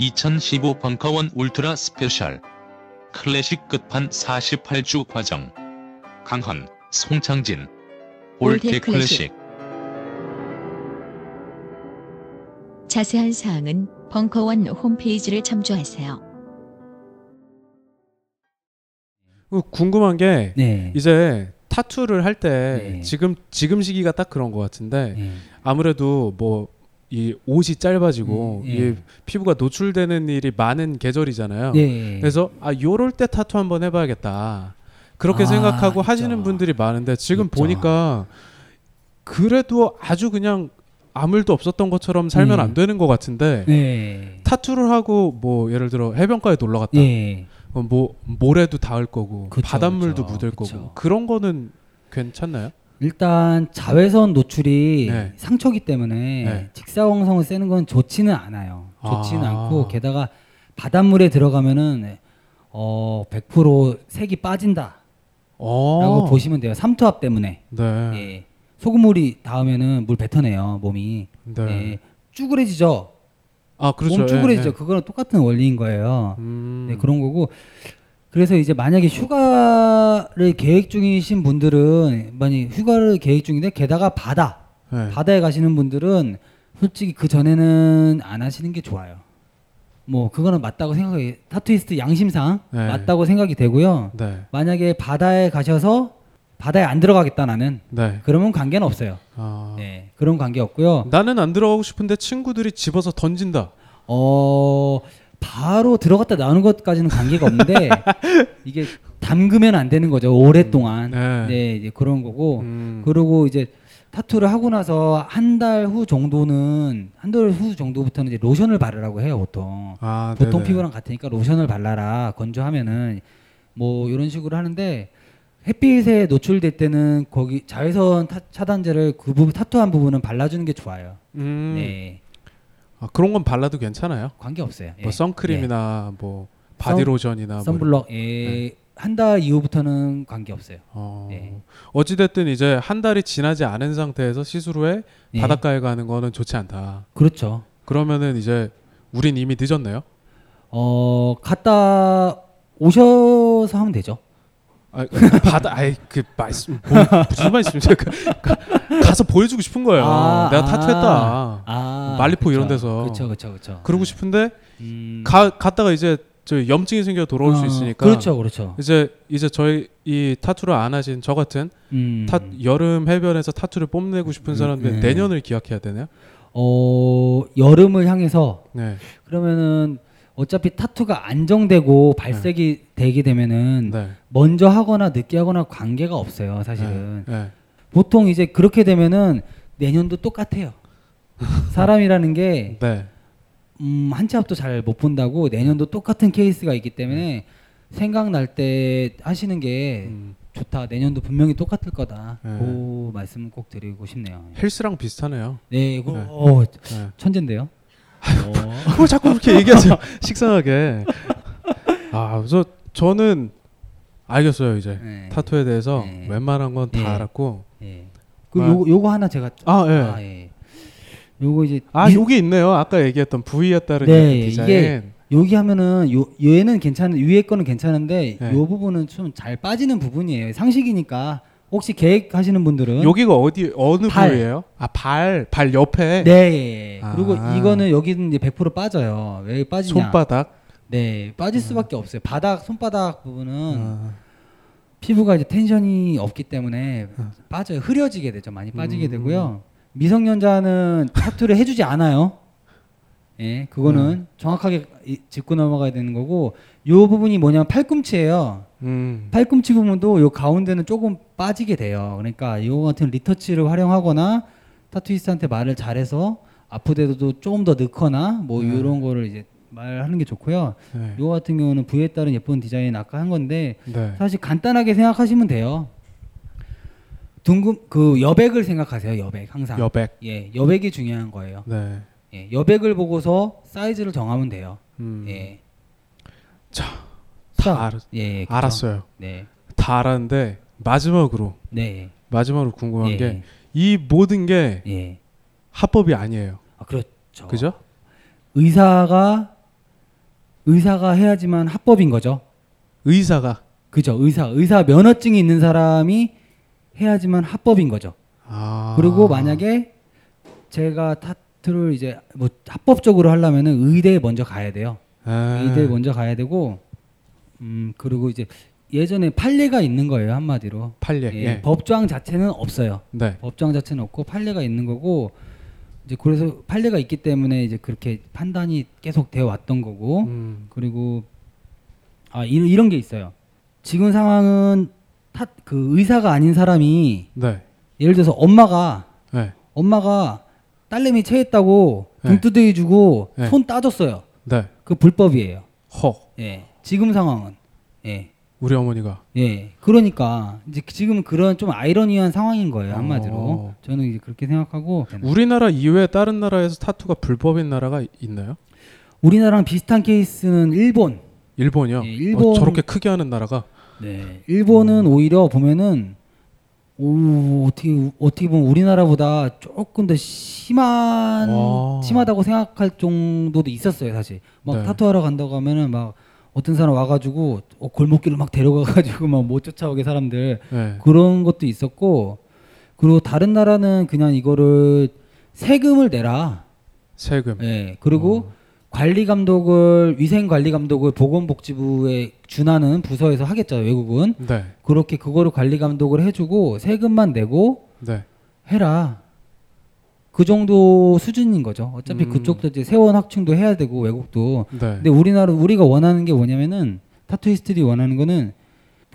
(2015) 벙커원 울트라 special 클래식 끝판 48주 과정 강헌 송창진 old 클래식 자세한 사항은 벙커원 홈페이지를 참조하세요. 그 궁금한 게 네. 이제 타투를 할때 네. 지금 지금 시기가 딱 그런 것 같은데 네. 아무래도 뭐 이 옷이 짧아지고 음, 예. 이 피부가 노출되는 일이 많은 계절이잖아요. 네. 그래서 아 요럴 때 타투 한번 해봐야겠다 그렇게 아, 생각하고 있죠. 하시는 분들이 많은데 지금 있죠. 보니까 그래도 아주 그냥 아무 일도 없었던 것처럼 살면 네. 안 되는 것 같은데 네. 타투를 하고 뭐 예를 들어 해변가에 놀러 갔다. 예. 그럼 뭐 모래도 닿을 거고 그쵸, 바닷물도 그쵸, 묻을 그쵸. 거고 그런 거는 괜찮나요? 일단 자외선 노출이 네. 상처기 때문에 네. 직사광선을 쐬는 건 좋지는 않아요. 좋지는 아. 않고 게다가 바닷물에 들어가면은 어 100% 색이 빠진다라고 어. 보시면 돼요. 삼투압 때문에. 네. 예. 소금물이 닿으면은 물 뱉어내요 몸이. 네. 예. 쭈그레지죠. 아 그렇죠. 몸 예, 쭈그레지죠. 예. 그거랑 똑같은 원리인 거예요. 음. 네, 그런 거고. 그래서 이제 만약에 휴가를 계획 중이신 분들은 만약 휴가를 계획 중인데 게다가 바다 네. 바다에 가시는 분들은 솔직히 그 전에는 안 하시는 게 좋아요. 뭐 그거는 맞다고 생각해 타투이스트 양심상 네. 맞다고 생각이 되고요. 네. 만약에 바다에 가셔서 바다에 안 들어가겠다 나는 네. 그러면 관계는 없어요. 아. 네 그런 관계 없고요. 나는 안 들어가고 싶은데 친구들이 집어서 던진다. 어 바로 들어갔다 나오는 것까지는 관계가 없는데 이게 담그면 안 되는 거죠 오랫동안. 네. 네 이제 그런 거고 음. 그리고 이제 타투를 하고 나서 한 달 후 정도는 한 달 후 정도부터는 이제 로션을 바르라고 해요 보통. 아, 보통. 피부랑 같으니까 로션을 발라라 건조하면은 뭐 이런 식으로 하는데 햇빛에 노출될 때는 거기 자외선 타- 차단제를 그 부분 타투한 부분은 발라주는 게 좋아요. 음. 네 아, 그런 건 발라도 괜찮아요. 관계 없어요. 뭐 선크림이나 뭐 바디 선- 로션이나 뭐 선블럭 예, 한 달 이후부터는 관계 없어요. 어. 네. 어찌 됐든 이제 한 달이 지나지 않은 상태에서 시술 후에 예. 바닷가에 가는 거는 좋지 않다. 그렇죠. 그러면은 이제 우린 이미 늦었네요. 어 갔다 오셔서 하면 되죠. 아, 바다, 아이 그 말씀 뭐, 무슨 말씀이세요? 그, 그, 가서 보여주고 싶은 거예요. 내가 타투했다. 아, 말리포 이런 그쵸. 데서. 그렇죠, 그렇죠, 그렇죠. 그러고 싶은데 음. 가 갔다가 이제 저 염증이 생겨 돌아올 수 어, 있으니까. 그렇죠, 그렇죠. 이제 이제 저희 이 타투를 안 하신 저 같은 음. 타, 여름 해변에서 타투를 뽐내고 싶은 사람들 음. 내년을 기약해야 되나요? 어 여름을 향해서 네. 그러면은 어차피 타투가 안정되고 발색이 되게 되면은 네. 먼저 하거나 늦게 하거나 관계가 없어요, 사실은. 네. 보통 이제 그렇게 되면은 내년도 똑같아요. 사람이라는 게 네. 음, 한치 앞도 잘 못 본다고 내년도 똑같은 케이스가 있기 때문에 생각날 때 하시는 게 음. 좋다. 내년도 분명히 똑같을 거다. 네. 그 말씀 꼭 드리고 싶네요. 헬스랑 비슷하네요. 네, 이거 네. 어, 네. 천재인데요. 어. 그걸 자꾸 그렇게 얘기하세요. 식상하게. 아, 그래서 저는 알겠어요 이제 네. 타투에 대해서 네. 웬만한 건다 네. 알았고. 예. 그 아. 요거 요거 하나 제가 아, 예. 아, 예. 요거 이제 아, 미- 여기 있네요. 아까 얘기했던 부위에 따른 네, 디자인. 이게 여기 하면은 요 얘는 괜찮은 위에 거는 괜찮은데 네. 요 부분은 좀 잘 빠지는 부분이에요. 상식이니까 혹시 계획하시는 분들은 여기가 어디 어느 발. 부위예요? 아, 발, 발 옆에 네. 아. 그리고 이거는 여기는 이제 100% 빠져요. 왜 빠지냐? 손바닥. 네, 빠질 수밖에 없어요. 바닥 손바닥 부분은 아, 피부가 이제 텐션이 없기 때문에 빠져요. 흐려지게 되죠. 많이 빠지게 음. 되고요. 미성년자는 타투를 해 주지 않아요. 예, 그거는 정확하게 이- 짚고 넘어가야 되는 거고, 요 부분이 뭐냐면 팔꿈치예요. 음. 팔꿈치 부분도 요 가운데는 조금 빠지게 돼요. 그러니까 요 같은 리터치를 활용하거나 타투이스트한테 말을 잘해서 아프대도 조금 더 넣거나 뭐 네. 이런 거를 이제 말하는 게 좋고요. 네. 요 같은 경우는 부위에 따른 예쁜 디자인 아까 한 건데 네. 사실 간단하게 생각하시면 돼요. 둥근 그 여백을 생각하세요. 여백 항상. 여백. 예, 여백이 중요한 거예요. 네. 예, 여백을 보고서 사이즈를 정하면 돼요. 음. 예. 자, 자, 다 알았, 예, 그죠? 알았어요. 네, 다 알았는데 마지막으로 네, 마지막으로 궁금한 예, 게이 모든 게 예. 합법이 아니에요. 아, 그렇죠. 그죠? 의사가 의사가 해야지만 합법인 거죠. 의사가 그죠? 의사 의사 면허증이 있는 사람이 해야지만 합법인 거죠. 아. 그리고 만약에 제가 타투를 이제 뭐 합법적으로 하려면은 의대에 먼저 가야 돼요. 아. 의대에 먼저 가야 되고 음 그리고 이제 예전에 판례가 있는 거예요 한마디로. 판례. 예, 예. 법조항 자체는 없어요. 네. 법조항 자체는 없고 판례가 있는 거고 이제 그래서 판례가 있기 때문에 이제 그렇게 판단이 계속 되어 왔던 거고 음. 그리고 아 이런 이런 게 있어요. 지금 상황은 타, 그 의사가 아닌 사람이 네. 예를 들어서 엄마가 네. 엄마가 딸내미 체했다고 등 네. 두드려 주고 네. 손 따줬어요. 네. 그 불법이에요. 허. 예. 지금 상황은. 예. 우리 어머니가 예. 그러니까 이제 지금 그런 좀 아이러니한 상황인 거예요. 한마디로. 어. 저는 이제 그렇게 생각하고 우리나라 이외에 다른 나라에서 타투가 불법인 나라가 있나요? 우리나라랑 비슷한 케이스는 일본. 일본이요. 예, 일본- 어, 저렇게 크게 하는 나라가 네. 일본은 오히려 보면은 오, 어떻게 어떻게 보면 우리나라보다 조금 더 심한 와. 심하다고 생각할 정도도 있었어요, 사실. 막 네. 타투하러 간다고 하면은 막 어떤 사람 와가지고 어, 골목길로 막 데려가가지고 막 못 쫓아오게 사람들 네. 그런 것도 있었고 그리고 다른 나라는 그냥 이거를 세금을 내라. 세금. 예. 그리고 어. 관리 감독을 위생 관리 감독을 보건복지부에 준하는 부서에서 하겠죠 외국은 네. 그렇게 그거를 관리 감독을 해주고 세금만 내고 네. 해라 그 정도 수준인 거죠 어차피 음. 그쪽도 이제 세원 확충도 해야 되고 외국도 네. 근데 우리나라 우리가 원하는 게 뭐냐면은 타투이스트들이 원하는 거는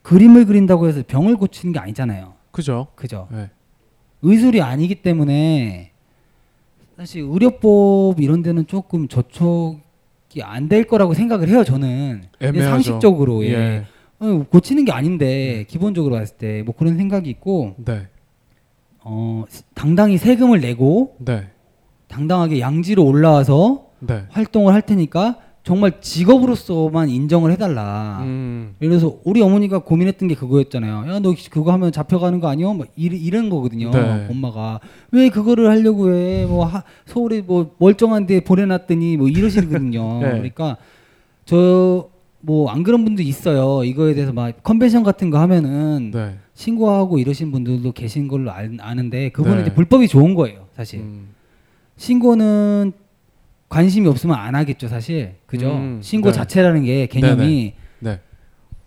그림을 그린다고 해서 병을 고치는 게 아니잖아요 그죠. 그죠 네. 의술이 아니기 때문에 사실 의료법 이런 데는 조금 저촉이 안 될 거라고 생각을 해요 저는 애매하죠. 상식적으로 예. 예. 어, 고치는 게 아닌데 기본적으로 봤을 때 뭐 그런 생각이 있고 네. 어 당당히 세금을 내고 네. 당당하게 양지로 올라와서 네. 활동을 할 테니까 정말 직업으로서만 인정을 해달라. 음. 예를 들어서 우리 어머니가 고민했던 게 그거였잖아요. 야 너 그거 하면 잡혀가는 거 아니요? 막 이런, 이런 거거든요. 네. 엄마가 왜 그거를 하려고 해? 뭐 하, 서울에 뭐 멀쩡한데 보내놨더니 뭐 이러시거든요. 네. 그러니까 저 뭐 안 그런 분도 있어요. 이거에 대해서 막 컨벤션 같은 거 하면은 네. 신고하고 이러신 분들도 계신 걸로 알, 아는데 그분은 네. 이제 불법이 좋은 거예요, 사실. 음. 신고는 관심이 없으면 안 하겠죠, 사실. 그죠? 음, 신고 네. 자체라는 게 개념이 네.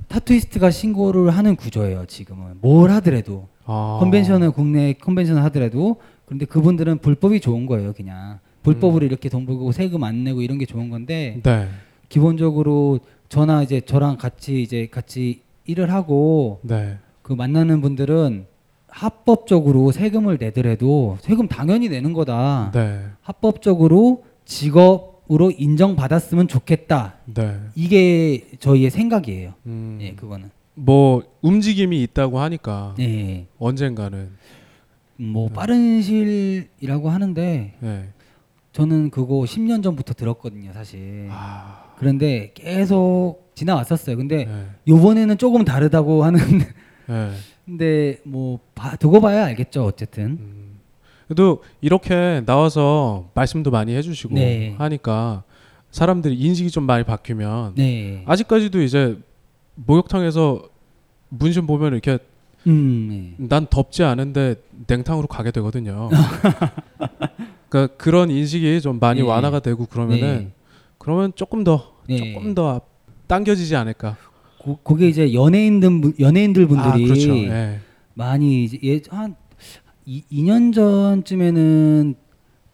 타투이스트가 신고를 하는 구조예요, 지금은. 뭘 하더라도. 아. 컨벤션을 국내 컨벤션을 하더라도 그런데 그분들은 불법이 좋은 거예요, 그냥. 불법으로 이렇게 돈 벌고 세금 안 내고 이런 게 좋은 건데 네. 기본적으로 저나 이제 저랑 같이 이제 같이 일을 하고 네. 그 만나는 분들은 합법적으로 세금을 내더라도 세금 당연히 내는 거다. 네. 합법적으로 직업으로 인정받았으면 좋겠다. 네. 이게 저희의 생각이에요. 음. 예, 그거는. 뭐 움직임이 있다고 하니까 예. 언젠가는 뭐 빠른 시일이라고 하는데 네. 저는 그거 10년 전부터 들었거든요, 사실. 아. 그런데 계속 지나왔었어요. 근데 네. 요번에는 조금 다르다고 하는 네. 근데 뭐 봐, 두고 봐야 알겠죠, 어쨌든. 음. 그래도 이렇게 나와서 말씀도 많이 해주시고 네. 하니까 사람들이 인식이 좀 많이 바뀌면 네. 아직까지도 이제 목욕탕에서 문신 보면 이렇게 음. 네. 난 덥지 않은데 냉탕으로 가게 되거든요. 그러니까 그런 인식이 좀 많이 네. 완화가 되고 그러면은 네. 그러면 조금 더 네. 조금 더 앞- 당겨지지 않을까. 고, 그게 이제 연예인들 분- 연예인들 분들이 아, 그렇죠. 예. 많이 이제 예, 한 이, 2년 전쯤에는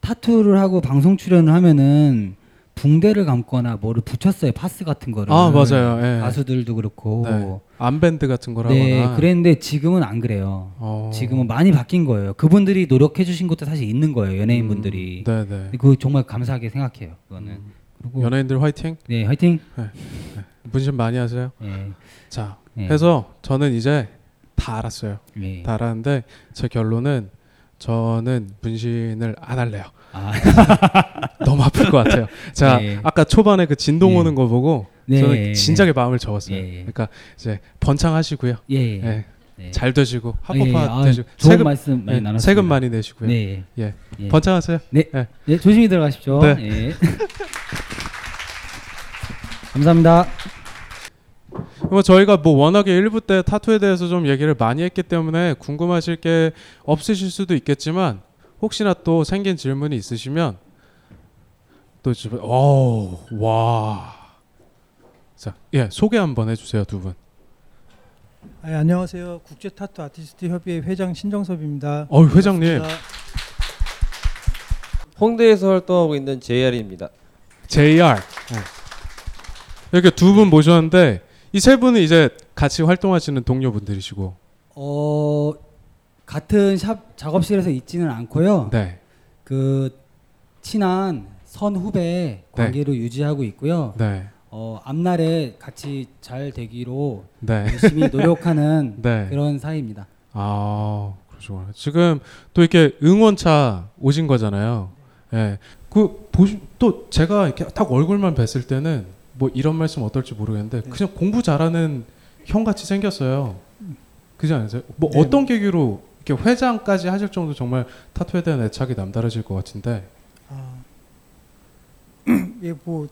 타투를 하고 방송 출연을 하면은 붕대를 감거나 뭐를 붙였어요 파스 같은 거를 아 맞아요. 예. 가수들도 그렇고 네. 암밴드 같은 거라거나. 네 그랬는데 지금은 안 그래요 어. 지금은 많이 바뀐 거예요 그분들이 노력해 주신 것도 사실 있는 거예요 연예인 분들이 음, 네네. 근데 그거 정말 감사하게 생각해요 그거는 그리고 연예인들 화이팅. 네 화이팅 문신 많이 하세요. 네. 자, 네. 해서 저는 이제 다 알았어요. 네. 다 알았는데 제 결론은 저는 문신을 안 할래요. 아. 너무 아플 것 같아요. 자, 네. 아까 초반에 그 진동 네. 오는 거 보고 네. 저는 진작에 마음을 접었어요. 예. 그러니까 이제 번창하시고요. 예. 예. 네. 잘 되시고 예, 예. 합법화 아, 되시고 좋은 세금 말씀 많이 예, 나눴습니다. 세금 많이 내시고요. 네. 예. 예. 번창하세요. 네. 예. 네, 조심히 들어가십시오. 네. 예. 감사합니다. 뭐 저희가 뭐 워낙에 일부 때 타투에 대해서 좀 얘기를 많이 했기 때문에 궁금하실 게 없으실 수도 있겠지만 혹시나 또 생긴 질문이 있으시면 또 지금 어와 자, 예, 소개 한번 해 주세요, 두 분. 아, 예, 안녕하세요. 국제 타투 아티스트 협의회 회장 신정섭입니다. 어, 회장님. 반갑습니다. 홍대에서 활동하고 있는 JR입니다. JR. 예. 이렇게 두 분 모셨는데 이 세 분은 이제 같이 활동하시는 동료분들이시고. 어 같은 샵 작업실에서 있지는 않고요. 네. 그 친한 선 후배 관계로 유지하고 있고요. 네. 어, 앞날에 같이 잘 되기로 네. 열심히 노력하는 네. 그런 사이입니다. 아, 그러시구나. 지금 또 이렇게 응원차 오신 거잖아요. 예. 그 보시 또 제가 이렇게 딱 얼굴만 뵀을 때는 뭐 이런 말씀 어떨지 모르겠는데 그냥 공부 잘하는 형 같이 생겼어요. 그지 않으세요? 뭐 네. 어떤 계기로 이렇게 회장까지 하실 정도 정말 타투에 대한 애착이 남다르실 것 같은데. 아, 예, 뭐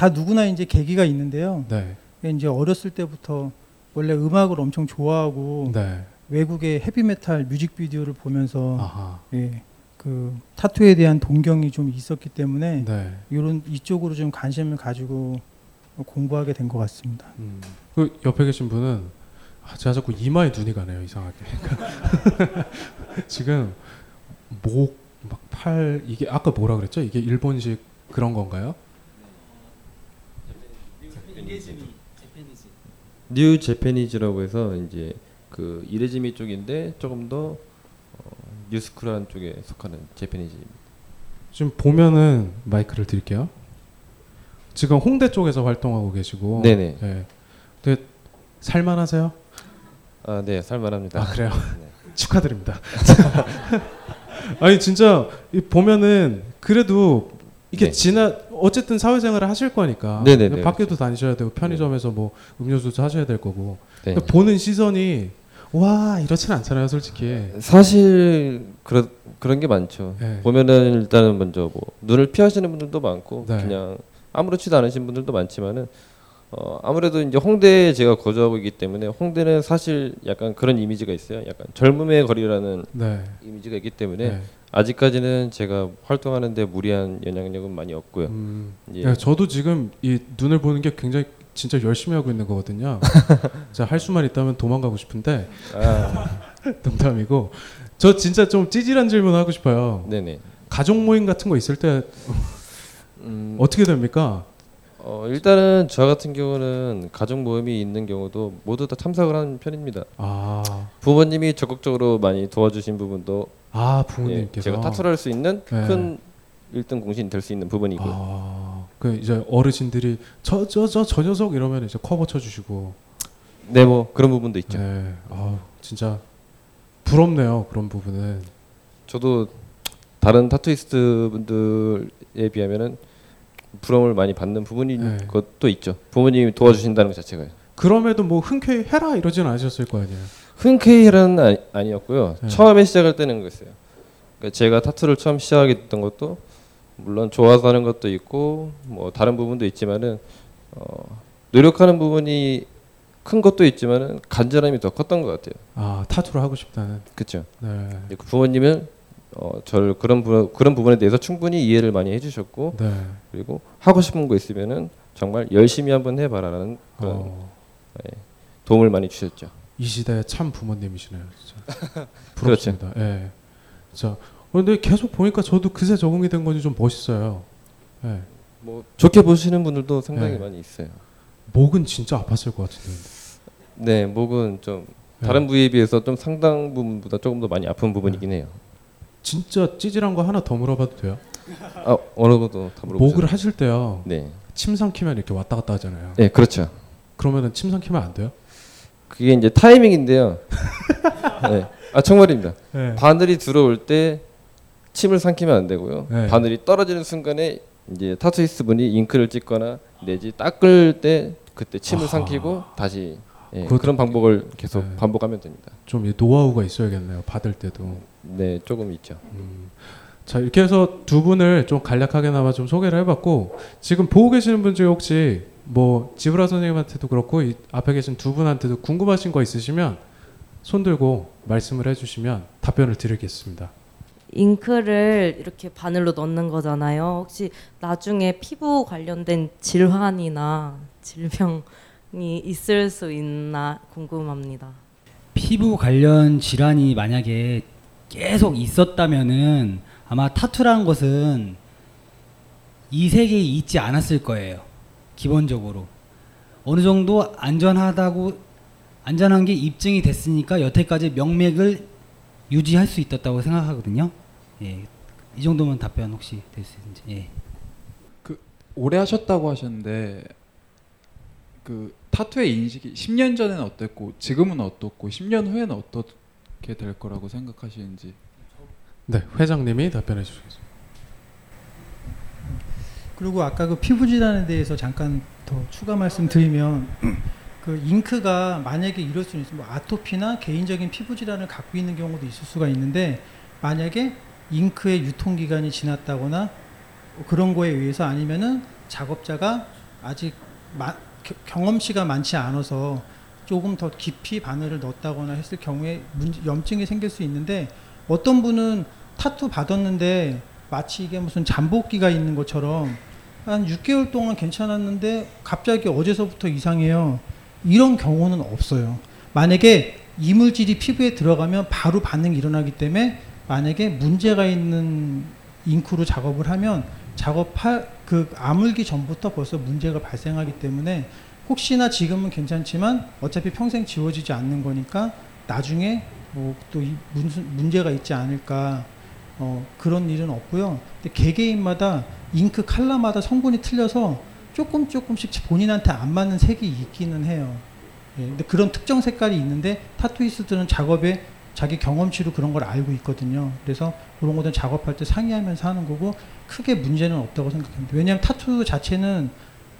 다 누구나 이제 계기가 있는데요. 네. 예, 이제 어렸을 때부터 원래 음악을 엄청 좋아하고 네. 외국의 헤비메탈 뮤직비디오를 보면서 아하. 예, 그 타투에 대한 동경이 좀 있었기 때문에 네. 이런 이쪽으로 좀 관심을 가지고 공부하게 된 것 같습니다. 음. 그 옆에 계신 분은 아, 제가 자꾸 이마에 눈이 가네요 이상하게. 지금 목, 막 팔 이게 아까 뭐라 그랬죠? 이게 일본식 그런 건가요? new Japanese라고 해서 이제 그 入れ墨 쪽인데 조금 더 어, new school한 쪽에 속하는 Japanese입니다. 지금 보면은 마이크를 드릴게요. 지금 홍대 쪽에서 활동하고 계시고. 네네. 네. 근데 살만하세요? 아, 네, 살만합니다. 아 그래요? 네. 축하드립니다. 아니 진짜 이 보면은 그래도 이게 네. 지나 어쨌든 사회생활을 하실 거니까 네네네, 밖에도 다니셔야 되고 편의점에서 뭐 음료수도 사셔야 될 거고 네. 그러니까 보는 시선이 와 이렇진 않잖아요 솔직히 사실 그런 그런 게 많죠. 네. 보면은 일단은 먼저 뭐 눈을 피하시는 분들도 많고 네. 그냥 아무렇지도 않으신 분들도 많지만은 어 아무래도 이제 홍대에 제가 거주하고 있기 때문에 홍대는 사실 약간 그런 이미지가 있어요. 약간 젊음의 거리라는 네. 이미지가 있기 때문에 네. 아직까지는 제가 활동하는데 무리한 영향력은 많이 없고요. 음, 예. 야, 저도 지금 이 눈을 보는 게 굉장히 진짜 열심히 하고 있는 거거든요. 자, 할 수만 있다면 도망가고 싶은데 아. 농담이고 저 진짜 좀 찌질한 질문 하고 싶어요. 네네. 가족 모임 같은 거 있을 때 음, 어떻게 됩니까? 어, 일단은 저 같은 경우는 가족 모임이 있는 경우도 모두 다 참석을 하는 편입니다. 아, 부모님이 적극적으로 많이 도와주신 부분도 아 예, 부모님께서 제가 타투를 할수 있는 네. 큰 1등 공신이 될 수 있는 부분이고 요 아, 그 이제 어르신들이 저 저 저 저 녀석 이러면 이제 커버 쳐주시고 네, 뭐 그런 부분도 있죠. 네, 아 진짜 부럽네요 그런 부분은. 저도 다른 타투이스트 분들에 비하면은 부러움을 많이 받는 부분이 네. 것도 있죠. 부모님이 도와주신다는 것 자체가요. 그럼에도 뭐 흔쾌히 해라 이러진 않으셨을 거 아니에요. 흔쾌히는 아니, 아니 었고요. 네. 처음에 시작할 때는 그랬어요. 그러니까 제가 타투를 처음 시작하게 됐던 것도 물론 좋아서 하는 것도 있고 뭐 다른 부분도 있지만은 어, 노력하는 부분이 큰 것도 있지만은 간절함이 더 컸던 것 같아요. 아 타투를 하고 싶다는. 그렇죠. 네. 부모님은 어, 저를 그런 부, 그런 부분에 대해서 충분히 이해를 많이 해주셨고 네. 그리고 하고 싶은 거 있으면은 정말 열심히 한번 해봐라라는 그런 어, 예, 도움을 많이 주셨죠. 이 시대의 참 부모님이시네요. 진짜. 그렇죠. 부럽습니다. 예. 자, 근데 계속 보니까 저도 그새 적응이 된 건지 좀 멋있어요. 예. 뭐 좋게 보시는 분들도 상당히 네. 많이 있어요. 목은 진짜 아팠을 것 같은데. 네, 목은 좀 네. 다른 부위에 비해서 좀 상당 부분보다 조금 더 많이 아픈 부분이긴 해요. 진짜 찌질한 거 하나 더 물어봐도 돼요? 아 어느 것도 다 물어보세요. 목을 하실 때요. 네, 침 삼키면 이렇게 왔다 갔다 하잖아요. 네 그렇죠. 그러면은 침 삼키면 안 돼요? 그게 이제 타이밍인데요. 네, 아 정말입니다. 네. 바늘이 들어올 때 침을 삼키면 안 되고요. 네. 바늘이 떨어지는 순간에 이제 타투이스트 분이 잉크를 찍거나 내지 닦을 때 그때 침을 아하. 삼키고 다시 예, 그런 방법을 계속 네. 반복하면 됩니다. 좀 이 노하우가 있어야겠네요. 받을 때도. 네, 조금 있죠. 음. 자 이렇게 해서 두 분을 좀 간략하게나마 좀 소개를 해봤고 지금 보고 계시는 분 중에 혹시 뭐 지브라 선생님한테도 그렇고 이 앞에 계신 두 분한테도 궁금하신 거 있으시면 손 들고 말씀을 해주시면 답변을 드리겠습니다. 잉크를 이렇게 바늘로 넣는 거잖아요. 혹시 나중에 피부 관련된 질환이나 질병이 있을 수 있나 궁금합니다. 피부 관련 질환이 만약에 계속 있었다면은 아마 타투라는 것은 이 세계에 있지 않았을 거예요. 기본적으로 어느 정도 안전하다고 안전한 게 입증이 됐으니까 여태까지 명맥을 유지할 수 있었다고 생각하거든요. 예. 이 정도만 답변 혹시 될 수 있는지. 예. 오래 하셨다고 하셨는데 그 타투의 인식이 10년 전에는 어땠고 지금은 어떻고 10년 후에는 어떻게 될 거라고 생각하시는지. 네, 회장님이 답변해 주시겠습니다. 그리고 아까 그 피부 질환에 대해서 잠깐 더 추가 말씀드리면 그 잉크가 만약에 이럴 수는 있어요. 뭐 아토피나 개인적인 피부 질환을 갖고 있는 경우도 있을 수가 있는데 만약에 잉크의 유통 기간이 지났다거나 그런 거에 의해서 아니면은 작업자가 아직 마, 겨- 경험치가 많지 않아서 조금 더 깊이 바늘을 넣었다거나 했을 경우에 문제, 염증이 생길 수 있는데 어떤 분은 타투 받았는데 마치 이게 무슨 잠복기가 있는 것처럼 한 6개월 동안 괜찮았는데 갑자기 어제서부터 이상해요. 이런 경우는 없어요. 만약에 이물질이 피부에 들어가면 바로 반응이 일어나기 때문에 만약에 문제가 있는 잉크로 작업을 하면 작업할 그 아물기 전부터 벌써 문제가 발생하기 때문에 혹시나 지금은 괜찮지만 어차피 평생 지워지지 않는 거니까 나중에 뭐 또 문제가 있지 않을까 어, 그런 일은 없고요. 근데 개개인마다 잉크 컬러마다 성분이 틀려서 조금 조금씩 본인한테 안 맞는 색이 있기는 해요. 예, 근데 그런 특정 색깔이 있는데 타투이스트는 작업에 자기 경험치로 그런 걸 알고 있거든요. 그래서 그런 것들은 작업할 때 상의하면서 하는 거고 크게 문제는 없다고 생각합니다. 왜냐하면 타투 자체는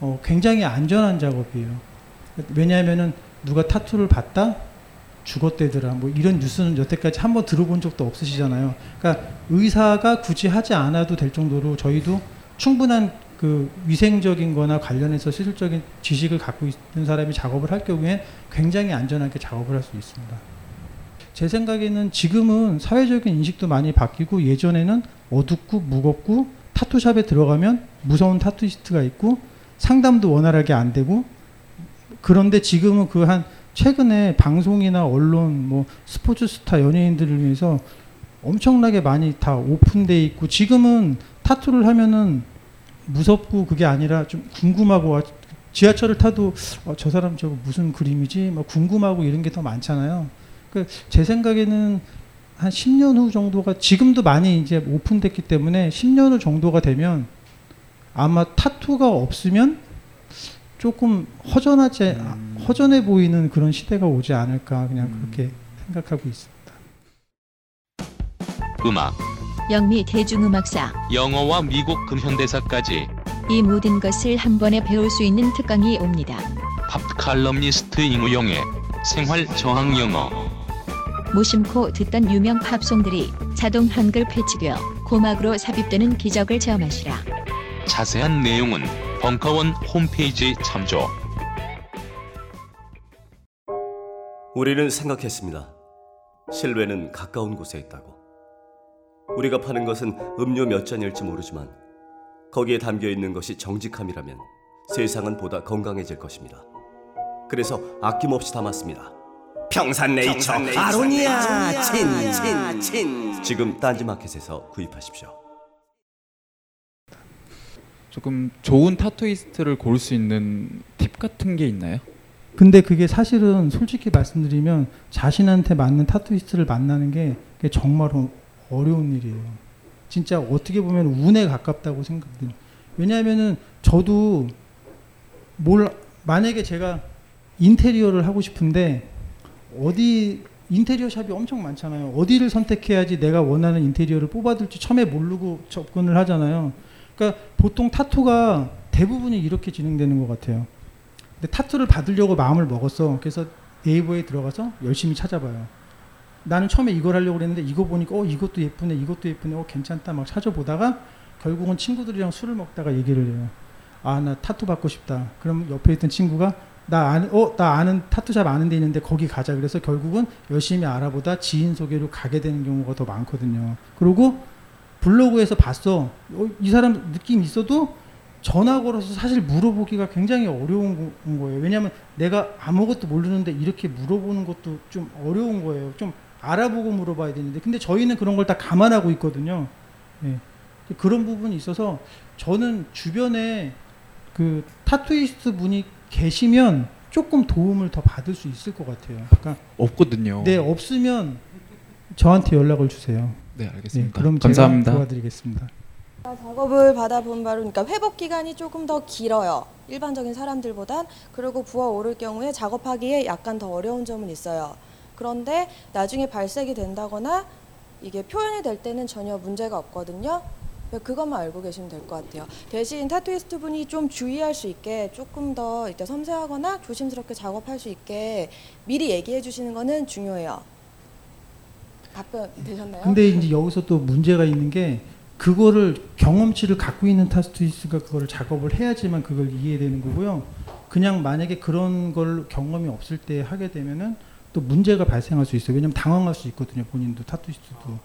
어, 굉장히 안전한 작업이에요. 왜냐하면은 누가 타투를 봤다 죽었대더라 뭐 이런 뉴스는 여태까지 한 번 들어본 적도 없으시잖아요. 그러니까 의사가 굳이 하지 않아도 될 정도로 저희도 충분한 그 위생적인 거나 관련해서 시술적인 지식을 갖고 있는 사람이 작업을 할 경우에 굉장히 안전하게 작업을 할 수 있습니다. 제 생각에는 지금은 사회적인 인식도 많이 바뀌고 예전에는 어둡고 무겁고 타투샵에 들어가면 무서운 타투이스트가 있고 상담도 원활하게 안 되고 그런데 지금은 그 한 최근에 방송이나 언론 뭐 스포츠 스타 연예인들을 위해서 엄청나게 많이 다 오픈돼 있고 지금은 타투를 하면은 무섭고 그게 아니라 좀 궁금하고 아, 지하철을 타도 어, 저 사람 저거 무슨 그림이지 막 궁금하고 이런 게 더 많잖아요. 그제 생각에는 한 10년 후 정도가 지금도 많이 이제 오픈됐기 때문에 10년 후 정도가 되면 아마 타투가 없으면 조금 허전하지 허전해 보이는 그런 시대가 오지 않을까 그냥 그렇게 생각하고 있습니다. 음악, 영미 대중음악사 영어와 미국 근현대사까지 이 모든 것을 한 번에 배울 수 있는 특강이 옵니다. 팝 칼럼니스트 임우영의 생활 저항 영어 무심코 듣던 유명 팝송들이 자동 한글 패치되어 고막으로 삽입되는 기적을 체험하시라. 자세한 내용은 벙커원 홈페이지 참조. 우리는 생각했습니다. 실외는 가까운 곳에 있다고. 우리가 파는 것은 음료 몇 잔일지 모르지만 거기에 담겨 있는 것이 정직함이라면 세상은 보다 건강해질 것입니다. 그래서 아낌없이 담았습니다. 평산네이처, 평산네이처 아로니아 친, 친, 친. 지금 딴지마켓에서 구입하십시오. 조금 좋은 타투이스트를 고를 수 있는 팁 같은 게 있나요? 근데 그게 사실은 솔직히 말씀드리면 자신한테 맞는 타투이스트를 만나는 게 정말 어려운 일이에요. 진짜 어떻게 보면 운에 가깝다고 생각돼요. 왜냐하면은 저도 뭘 만약에 제가 인테리어를 하고 싶은데 어디 인테리어 샵이 엄청 많잖아요. 어디를 선택해야지 내가 원하는 인테리어를 뽑아둘지 처음에 모르고 접근을 하잖아요. 그러니까 보통 타투가 대부분이 이렇게 진행되는 것 같아요. 근데 타투를 받으려고 마음을 먹었어. 그래서 네이버에 들어가서 열심히 찾아봐요. 나는 처음에 이걸 하려고 그랬는데 이거 보니까 어 이것도 예쁘네, 이것도 예쁘네, 어 괜찮다 막 찾아보다가 결국은 친구들이랑 술을 먹다가 얘기를 해요. 아 나 타투 받고 싶다. 그럼 옆에 있던 친구가 나 아는 어나 아는 타투샵 아는 데 있는데 거기 가자. 그래서 결국은 열심히 알아보다 지인 소개로 가게 되는 경우가 더 많거든요. 그리고 블로그에서 봤어. 어, 이 사람 느낌 있어도 전화 걸어서 사실 물어보기가 굉장히 어려운 거예요. 왜냐하면 내가 아무것도 모르는데 이렇게 물어보는 것도 좀 어려운 거예요. 좀 알아보고 물어봐야 되는데, 근데 저희는 그런 걸 다 감안하고 있거든요. 예. 그런 부분이 있어서 저는 주변에 그 타투이스트 분이 계시면 조금 도움을 더 받을 수 있을 것 같아요. 그러니까 없거든요. 네, 없으면 저한테 연락을 주세요. 네, 알겠습니다. 그럼 감사합니다. 제가 도와드리겠습니다. 작업을 받아본 바로 그러니까 회복 기간이 조금 더 길어요. 일반적인 사람들보단 그리고 부어 오를 경우에 작업하기에 약간 더 어려운 점은 있어요. 그런데 나중에 발색이 된다거나 이게 표현이 될 때는 전혀 문제가 없거든요. 그것만 알고 계시면 될 것 같아요. 대신 타투이스트 분이 좀 주의할 수 있게 조금 더 이때 섬세하거나 조심스럽게 작업할 수 있게 미리 얘기해 주시는 거는 중요해요. 답변 되셨나요? 근데 이제 여기서 또 문제가 있는 게 그거를 경험치를 갖고 있는 타투이스트가 그거를 작업을 해야지만 그걸 이해되는 거고요. 그냥 만약에 그런 걸 경험이 없을 때 하게 되면은 또 문제가 발생할 수 있어요. 왜냐면 당황할 수 있거든요. 본인도 타투이스트도.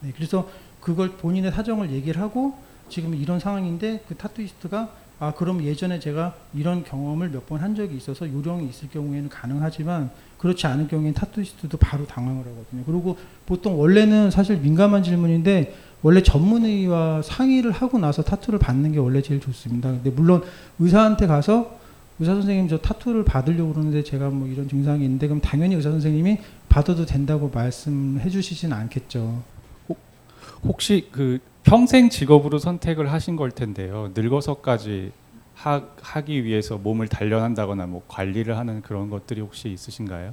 네, 그래서 그걸 본인의 사정을 얘기를 하고 지금 이런 상황인데 그 타투이스트가 아 그럼 예전에 제가 이런 경험을 몇 번 한 적이 있어서 요령이 있을 경우에는 가능하지만 그렇지 않은 경우에는 타투이스트도 바로 당황을 하거든요. 그리고 보통 원래는 사실 민감한 질문인데 원래 전문의와 상의를 하고 나서 타투를 받는 게 원래 제일 좋습니다. 근데 물론 의사한테 가서 의사 선생님 저 타투를 받으려고 그러는데 제가 뭐 이런 증상이 있는데 그럼 당연히 의사 선생님이 받아도 된다고 말씀해 주시진 않겠죠. 혹시 그 평생 직업으로 선택을 하신 걸 텐데요. 늙어서까지 하, 하기 위해서 몸을 단련한다거나 뭐 관리를 하는 그런 것들이 혹시 있으신가요?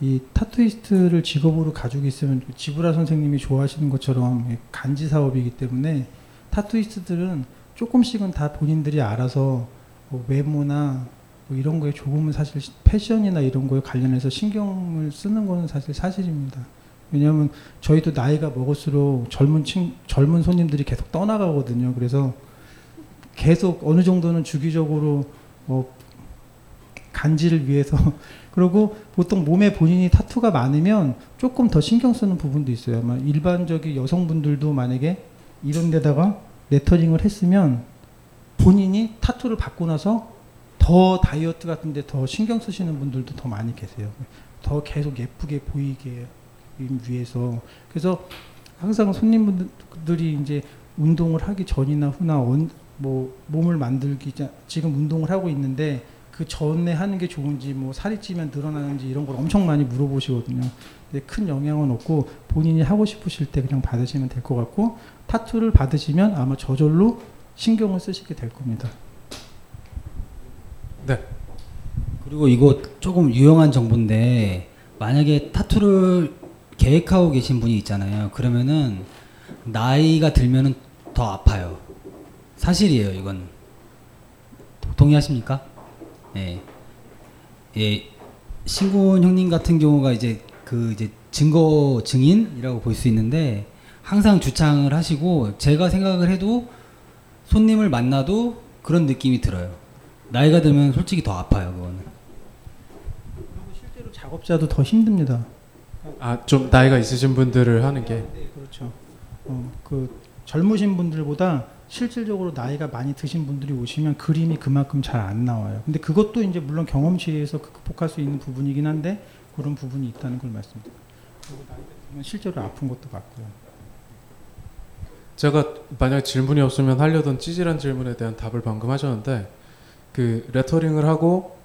이 타투이스트를 직업으로 가지고 있으면 지브라 선생님이 좋아하시는 것처럼 간지 사업이기 때문에 타투이스트들은 조금씩은 다 본인들이 알아서 뭐 외모나 뭐 이런 거에 조금은 사실 패션이나 이런 거에 관련해서 신경을 쓰는 거는 사실 사실입니다. 왜냐하면 저희도 나이가 먹을수록 젊은 친 젊은 손님들이 계속 떠나가거든요. 그래서 계속 어느 정도는 주기적으로 뭐 간지를 위해서 그리고 보통 몸에 본인이 타투가 많으면 조금 더 신경 쓰는 부분도 있어요. 아마 일반적인 여성분들도 만약에 이런 데다가 레터링을 했으면 본인이 타투를 받고 나서 더 다이어트 같은 데 더 신경 쓰시는 분들도 더 많이 계세요. 더 계속 예쁘게 보이게 위해서 그래서 항상 손님분들이 이제 운동을 하기 전이나 후나 온, 뭐 몸을 만들기 전 지금 운동을 하고 있는데 그 전에 하는 게 좋은지 뭐 살이 찌면 늘어나는지 이런 걸 엄청 많이 물어보시거든요. 근데 큰 영향은 없고 본인이 하고 싶으실 때 그냥 받으시면 될 것 같고 타투를 받으시면 아마 저절로 신경을 쓰시게 될 겁니다. 네. 그리고 이거 조금 유용한 정보인데 만약에 타투를 계획하고 계신 분이 있잖아요. 그러면은 나이가 들면은 더 아파요. 사실이에요, 이건. 동의하십니까? 예. 예. 신군 형님 같은 경우가 이제 그 이제 증거 증인이라고 볼 수 있는데 항상 주창을 하시고 제가 생각을 해도 손님을 만나도 그런 느낌이 들어요. 나이가 들면 솔직히 더 아파요, 그거는. 실제로 작업자도 더 힘듭니다. 아, 좀 나이가 있으신 분들을 하는 게. 네, 그렇죠. 어, 그 젊으신 분들보다 실질적으로 나이가 많이 드신 분들이 오시면 그림이 그만큼 잘 안 나와요. 근데 그것도 이제 물론 경험치에서 극복할 수 있는 부분이긴 한데 그런 부분이 있다는 걸 말씀드립니다. 그리고 나이가 들면 실제로 아픈 것도 맞고요. 제가 만약 질문이 없으면 하려던 찌질한 질문에 대한 답을 방금 하셨는데 그 레터링을 하고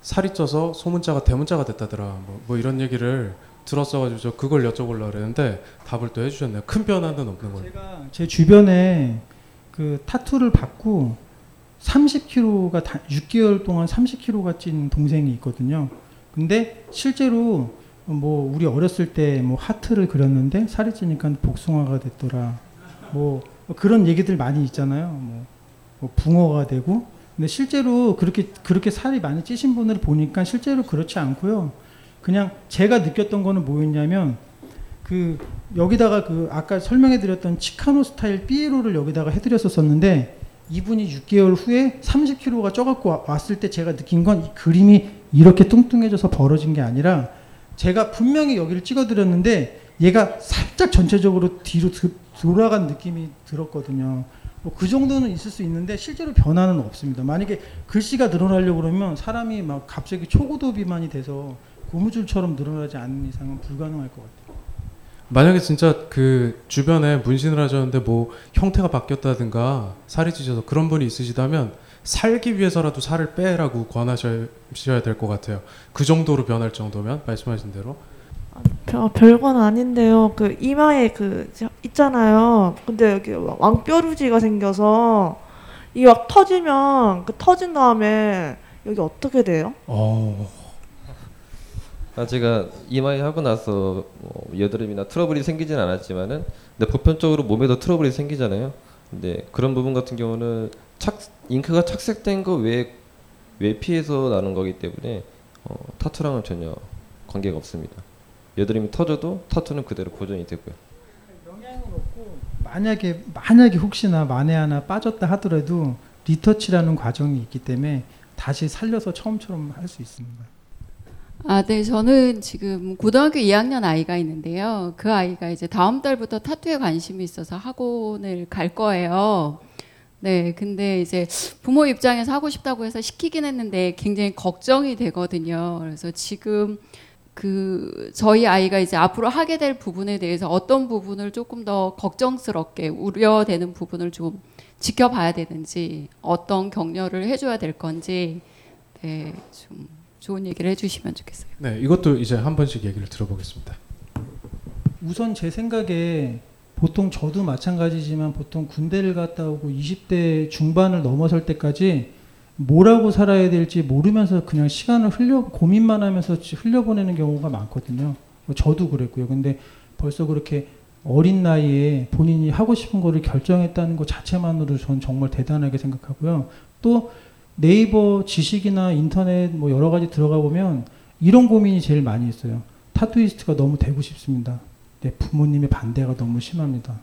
살이 쪄서 소문자가 대문자가 됐다더라 뭐, 뭐 이런 얘기를 들었어가지고 저 그걸 여쭤보려고 그랬는데 답을 또 해주셨네요. 큰 변화는 없는 거예요. 제가 제 주변에 그 타투를 받고 30kg가 6개월 동안 30kg가 찐 동생이 있거든요. 근데 실제로 뭐 우리 어렸을 때 뭐 하트를 그렸는데 살이 찌니까 복숭아가 됐더라. 뭐 그런 얘기들 많이 있잖아요. 뭐, 뭐 붕어가 되고. 근데 실제로 그렇게 그렇게 살이 많이 찌신 분을 보니까 실제로 그렇지 않고요. 그냥 제가 느꼈던 거는 뭐였냐면 그 여기다가 그 아까 설명해 드렸던 치카노 스타일 삐에로를 여기다가 해 드렸었었는데 이분이 6개월 후에 30kg가 쪄갖고 왔을 때 제가 느낀 건 이 그림이 이렇게 뚱뚱해져서 벌어진 게 아니라 제가 분명히 여기를 찍어 드렸는데 얘가 살짝 전체적으로 뒤로 드, 돌아간 느낌이 들었거든요. 뭐 그 정도는 있을 수 있는데 실제로 변화는 없습니다. 만약에 글씨가 늘어나려고 그러면 사람이 막 갑자기 초고도 비만이 돼서 고무줄처럼 늘어나지 않는 이상은 불가능할 것 같아요. 만약에 진짜 그 주변에 문신을 하셨는데 뭐 형태가 바뀌었다든가 살이 찌셔서 그런 분이 있으시다면 살기 위해서라도 살을 빼라고 권하셔야 될 것 같아요. 그 정도로 변할 정도면 말씀하신 대로. 별, 별건 아닌데요. 그 이마에 그 저- 있잖아요. 근데 여기 왕뾰루지가 생겨서 이게 막 터지면 그 터진 다음에 여기 어떻게 돼요? 어. 아, 제가 이마에 하고 나서 뭐 여드름이나 트러블이 생기진 않았지만은 근데 보편적으로 몸에도 트러블이 생기잖아요. 근데 그런 부분 같은 경우는 착 잉크가 착색된 거 외에 외피에서 나는 거기 때문에 어, 타투랑은 전혀 관계가 없습니다. 여드름이 터져도 타투는 그대로 보존이 되고요. 만약에 만약에 혹시나 만에 하나 빠졌다 하더라도 리터치라는 과정이 있기 때문에 다시 살려서 처음처럼 할 수 있습니다. 아, 네. 저는 지금 고등학교 2학년 아이가 있는데요. 그 아이가 이제 다음 달부터 타투에 관심이 있어서 학원을 갈 거예요. 네. 근데 이제 부모 입장에서 하고 싶다고 해서 시키긴 했는데 굉장히 걱정이 되거든요. 그래서 지금 그 저희 아이가 이제 앞으로 하게 될 부분에 대해서 어떤 부분을 조금 더 걱정스럽게 우려되는 부분을 좀 지켜봐야 되는지 어떤 격려를 해줘야 될 건지 네, 좀 좋은 얘기를 해주시면 좋겠어요. 네, 이것도 이제 한 번씩 얘기를 들어보겠습니다. 우선 제 생각에 보통 저도 마찬가지지만 보통 군대를 갔다 오고 20대 중반을 넘어설 때까지 뭐라고 살아야 될지 모르면서 그냥 시간을 흘려 고민만 하면서 흘려보내는 경우가 많거든요. 뭐 저도 그랬고요. 근데 벌써 그렇게 어린 나이에 본인이 하고 싶은 거를 결정했다는 것 자체만으로 전 정말 대단하게 생각하고요. 또 네이버 지식이나 인터넷 뭐 여러 가지 들어가 보면 이런 고민이 제일 많이 있어요. 타투이스트가 너무 되고 싶습니다. 내 부모님의 반대가 너무 심합니다.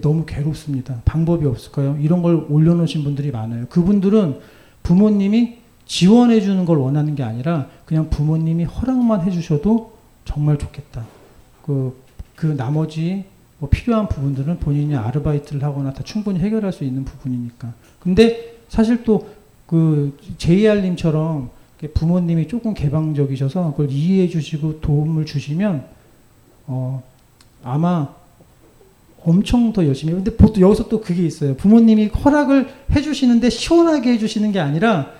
너무 괴롭습니다. 방법이 없을까요? 이런 걸 올려놓으신 분들이 많아요. 그분들은 부모님이 지원해 주는 걸 원하는 게 아니라 그냥 부모님이 허락만 해 주셔도 정말 좋겠다. 그, 그 나머지 뭐 필요한 부분들은 본인이 아르바이트를 하거나 다 충분히 해결할 수 있는 부분이니까. 근데 사실 또 그 JR님처럼 부모님이 조금 개방적이셔서 그걸 이해해 주시고 도움을 주시면 어 아마 엄청 더 열심히. 근데 보통 여기서 또 그게 있어요. 부모님이 허락을 해주시는데 시원하게 해주시는 게 아니라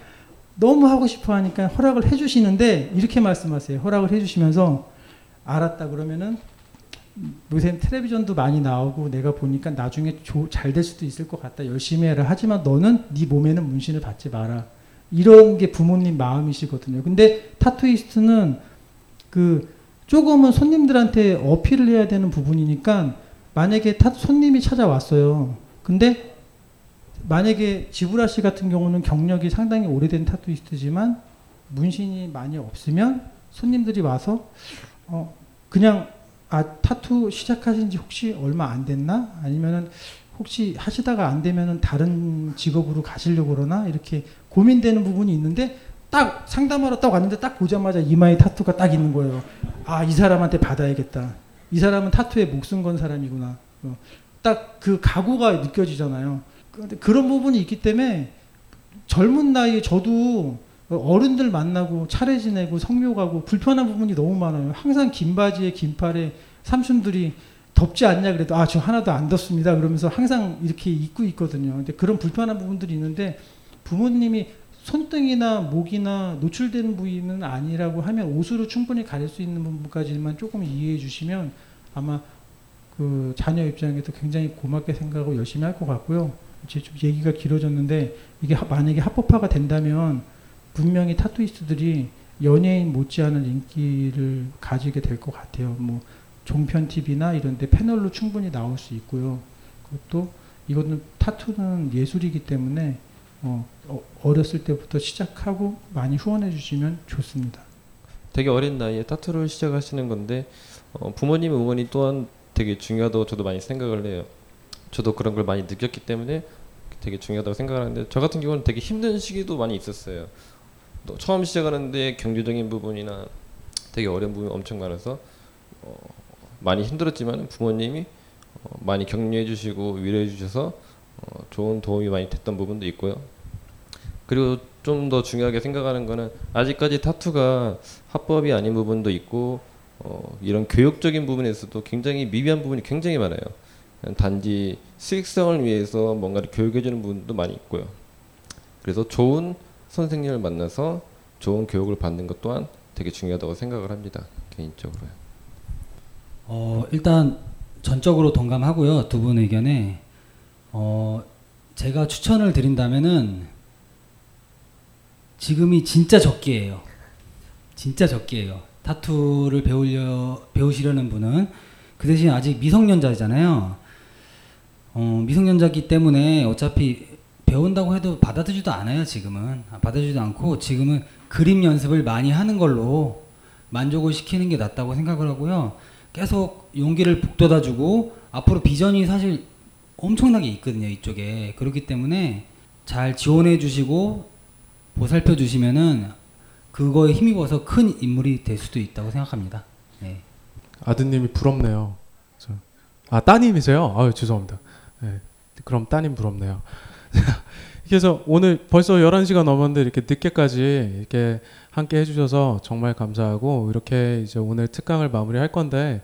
너무 하고 싶어 하니까 허락을 해주시는데 이렇게 말씀하세요. 허락을 해주시면서 알았다 그러면은 요새 텔레비전도 많이 나오고 내가 보니까 나중에 잘 될 수도 있을 것 같다. 열심히 해라. 하지만 너는 네 몸에는 문신을 받지 마라. 이런 게 부모님 마음이시거든요. 근데 타투이스트는 그 조금은 손님들한테 어필을 해야 되는 부분이니까 만약에 타, 손님이 찾아왔어요. 근데 만약에 지브라 씨 같은 경우는 경력이 상당히 오래된 타투이스트지만 문신이 많이 없으면 손님들이 와서 어 그냥 아 타투 시작하신 지 혹시 얼마 안 됐나? 아니면은 혹시 하시다가 안 되면은 다른 직업으로 가시려고 그러나? 이렇게 고민되는 부분이 있는데 딱 상담하러 딱 왔는데 딱 보자마자 이마에 타투가 딱 있는 거예요. 아, 이 사람한테 받아야겠다. 이 사람은 타투에 목숨 건 사람이구나. 어, 딱그 각오가 느껴지잖아요. 그런데 그런 부분이 있기 때문에 젊은 나이에 저도 어른들 만나고 차례 지내고 성묘 가고 불편한 부분이 너무 많아요. 항상 긴 바지에 긴 팔에 삼촌들이 덥지 않냐 그래도 아 저 하나도 안 덥습니다 그러면서 항상 이렇게 입고 있거든요. 근데 그런 불편한 부분들이 있는데 부모님이 손등이나 목이나 노출되는 부위는 아니라고 하면 옷으로 충분히 가릴 수 있는 부분까지만 조금 이해해 주시면 아마 그 자녀 입장에서 굉장히 고맙게 생각하고 열심히 할 것 같고요. 이제 좀 얘기가 길어졌는데 이게 만약에 합법화가 된다면 분명히 타투이스트들이 연예인 못지않은 인기를 가지게 될 것 같아요. 뭐 종편 TV나 이런데 패널로 충분히 나올 수 있고요. 그것도 이거는 타투는 예술이기 때문에 어, 어렸을 때부터 시작하고 많이 후원해 주시면 좋습니다. 되게 어린 나이에 타투를 시작하시는 건데 어, 부모님 응원이 또한 되게 중요하다고 저도 많이 생각을 해요. 저도 그런 걸 많이 느꼈기 때문에 되게 중요하다고 생각하는데 저 같은 경우는 되게 힘든 시기도 많이 있었어요. 또 처음 시작하는데 경제적인 부분이나 되게 어려운 부분이 엄청 많아서 어, 많이 힘들었지만 부모님이 어, 많이 격려해 주시고 위로해 주셔서 어, 좋은 도움이 많이 됐던 부분도 있고요. 그리고 좀 더 중요하게 생각하는 거는 아직까지 타투가 합법이 아닌 부분도 있고 어, 이런 교육적인 부분에서도 굉장히 미비한 부분이 굉장히 많아요. 단지 수익성을 위해서 뭔가를 교육해주는 부분도 많이 있고요. 그래서 좋은 선생님을 만나서 좋은 교육을 받는 것 또한 되게 중요하다고 생각을 합니다. 개인적으로요. 어, 일단 전적으로 동감하고요. 두 분 의견에 어, 제가 추천을 드린다면은 지금이 진짜 적기예요. 진짜 적기예요. 타투를 배우려 배우시려는 분은 그 대신 아직 미성년자잖아요. 어, 미성년자기 때문에 어차피 배운다고 해도 받아들이지도 않아요. 지금은 아, 받아들이지도 않고 지금은 그림 연습을 많이 하는 걸로 만족을 시키는 게 낫다고 생각을 하고요. 계속 용기를 북돋아주고 앞으로 비전이 사실 엄청나게 있거든요. 이쪽에 그렇기 때문에 잘 지원해 주시고 보살펴 주시면은 그거에 힘입어서 큰 인물이 될 수도 있다고 생각합니다. 네. 아드님이 부럽네요. 저- 아 따님이세요? 아유 죄송합니다. 네. 그럼 따님 부럽네요. 그래서 오늘 벌써 11시가 넘었는데 이렇게 늦게까지 이렇게 함께 해주셔서 정말 감사하고 이렇게 이제 오늘 특강을 마무리할 건데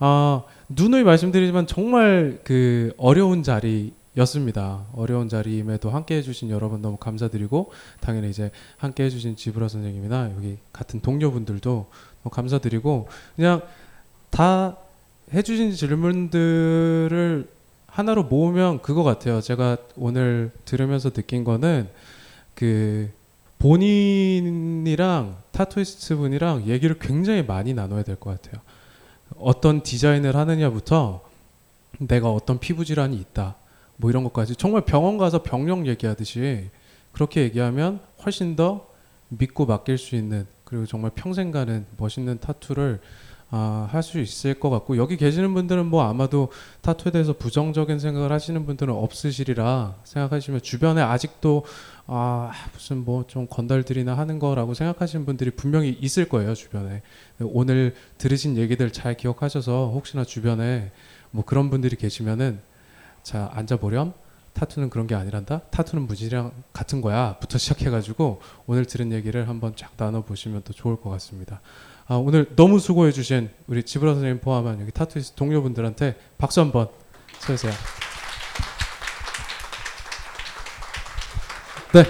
아 누누이 말씀드리지만 정말 그 어려운 자리 였습니다. 어려운 자리임에도 함께 해주신 여러분 너무 감사드리고 당연히 이제 함께 해주신 지브라 선생님이나 여기 같은 동료분들도 너무 감사드리고 그냥 다 해주신 질문들을 하나로 모으면 그거 같아요. 제가 오늘 들으면서 느낀 거는 그 본인이랑 타투이스트 분이랑 얘기를 굉장히 많이 나눠야 될 것 같아요. 어떤 디자인을 하느냐부터 내가 어떤 피부 질환이 있다. 뭐 이런 것까지. 정말 병원 가서 병력 얘기하듯이 그렇게 얘기하면 훨씬 더 믿고 맡길 수 있는 그리고 정말 평생 가는 멋있는 타투를 아, 할 수 있을 것 같고 여기 계시는 분들은 뭐 아마도 타투에 대해서 부정적인 생각을 하시는 분들은 없으시리라 생각하시면 주변에 아직도 아 무슨 뭐 좀 건달들이나 하는 거라고 생각하시는 분들이 분명히 있을 거예요 주변에. 오늘 들으신 얘기들 잘 기억하셔서 혹시나 주변에 뭐 그런 분들이 계시면은 자 앉아보렴 타투는 그런 게 아니란다 타투는 무지랑 같은 거야 부터 시작해가지고 오늘 들은 얘기를 한번 쫙 나눠보시면 또 좋을 것 같습니다. 아, 오늘 너무 수고해 주신 우리 지브라 선생님 포함한 여기 타투이스트 동료분들한테 박수 한번 쳐주세요. 네.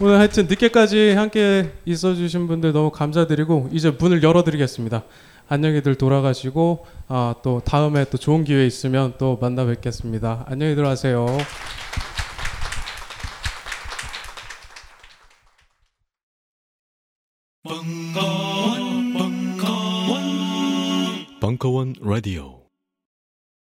오늘 하여튼 늦게까지 함께 있어주신 분들 너무 감사드리고 이제 문을 열어드리겠습니다. 안녕히들 돌아가시고 아, 또 다음에 또 좋은 기회 있으면 또 만나 뵙겠습니다. 안녕히 들어가세요. 벙커원, 벙커원, 벙커원 라디오.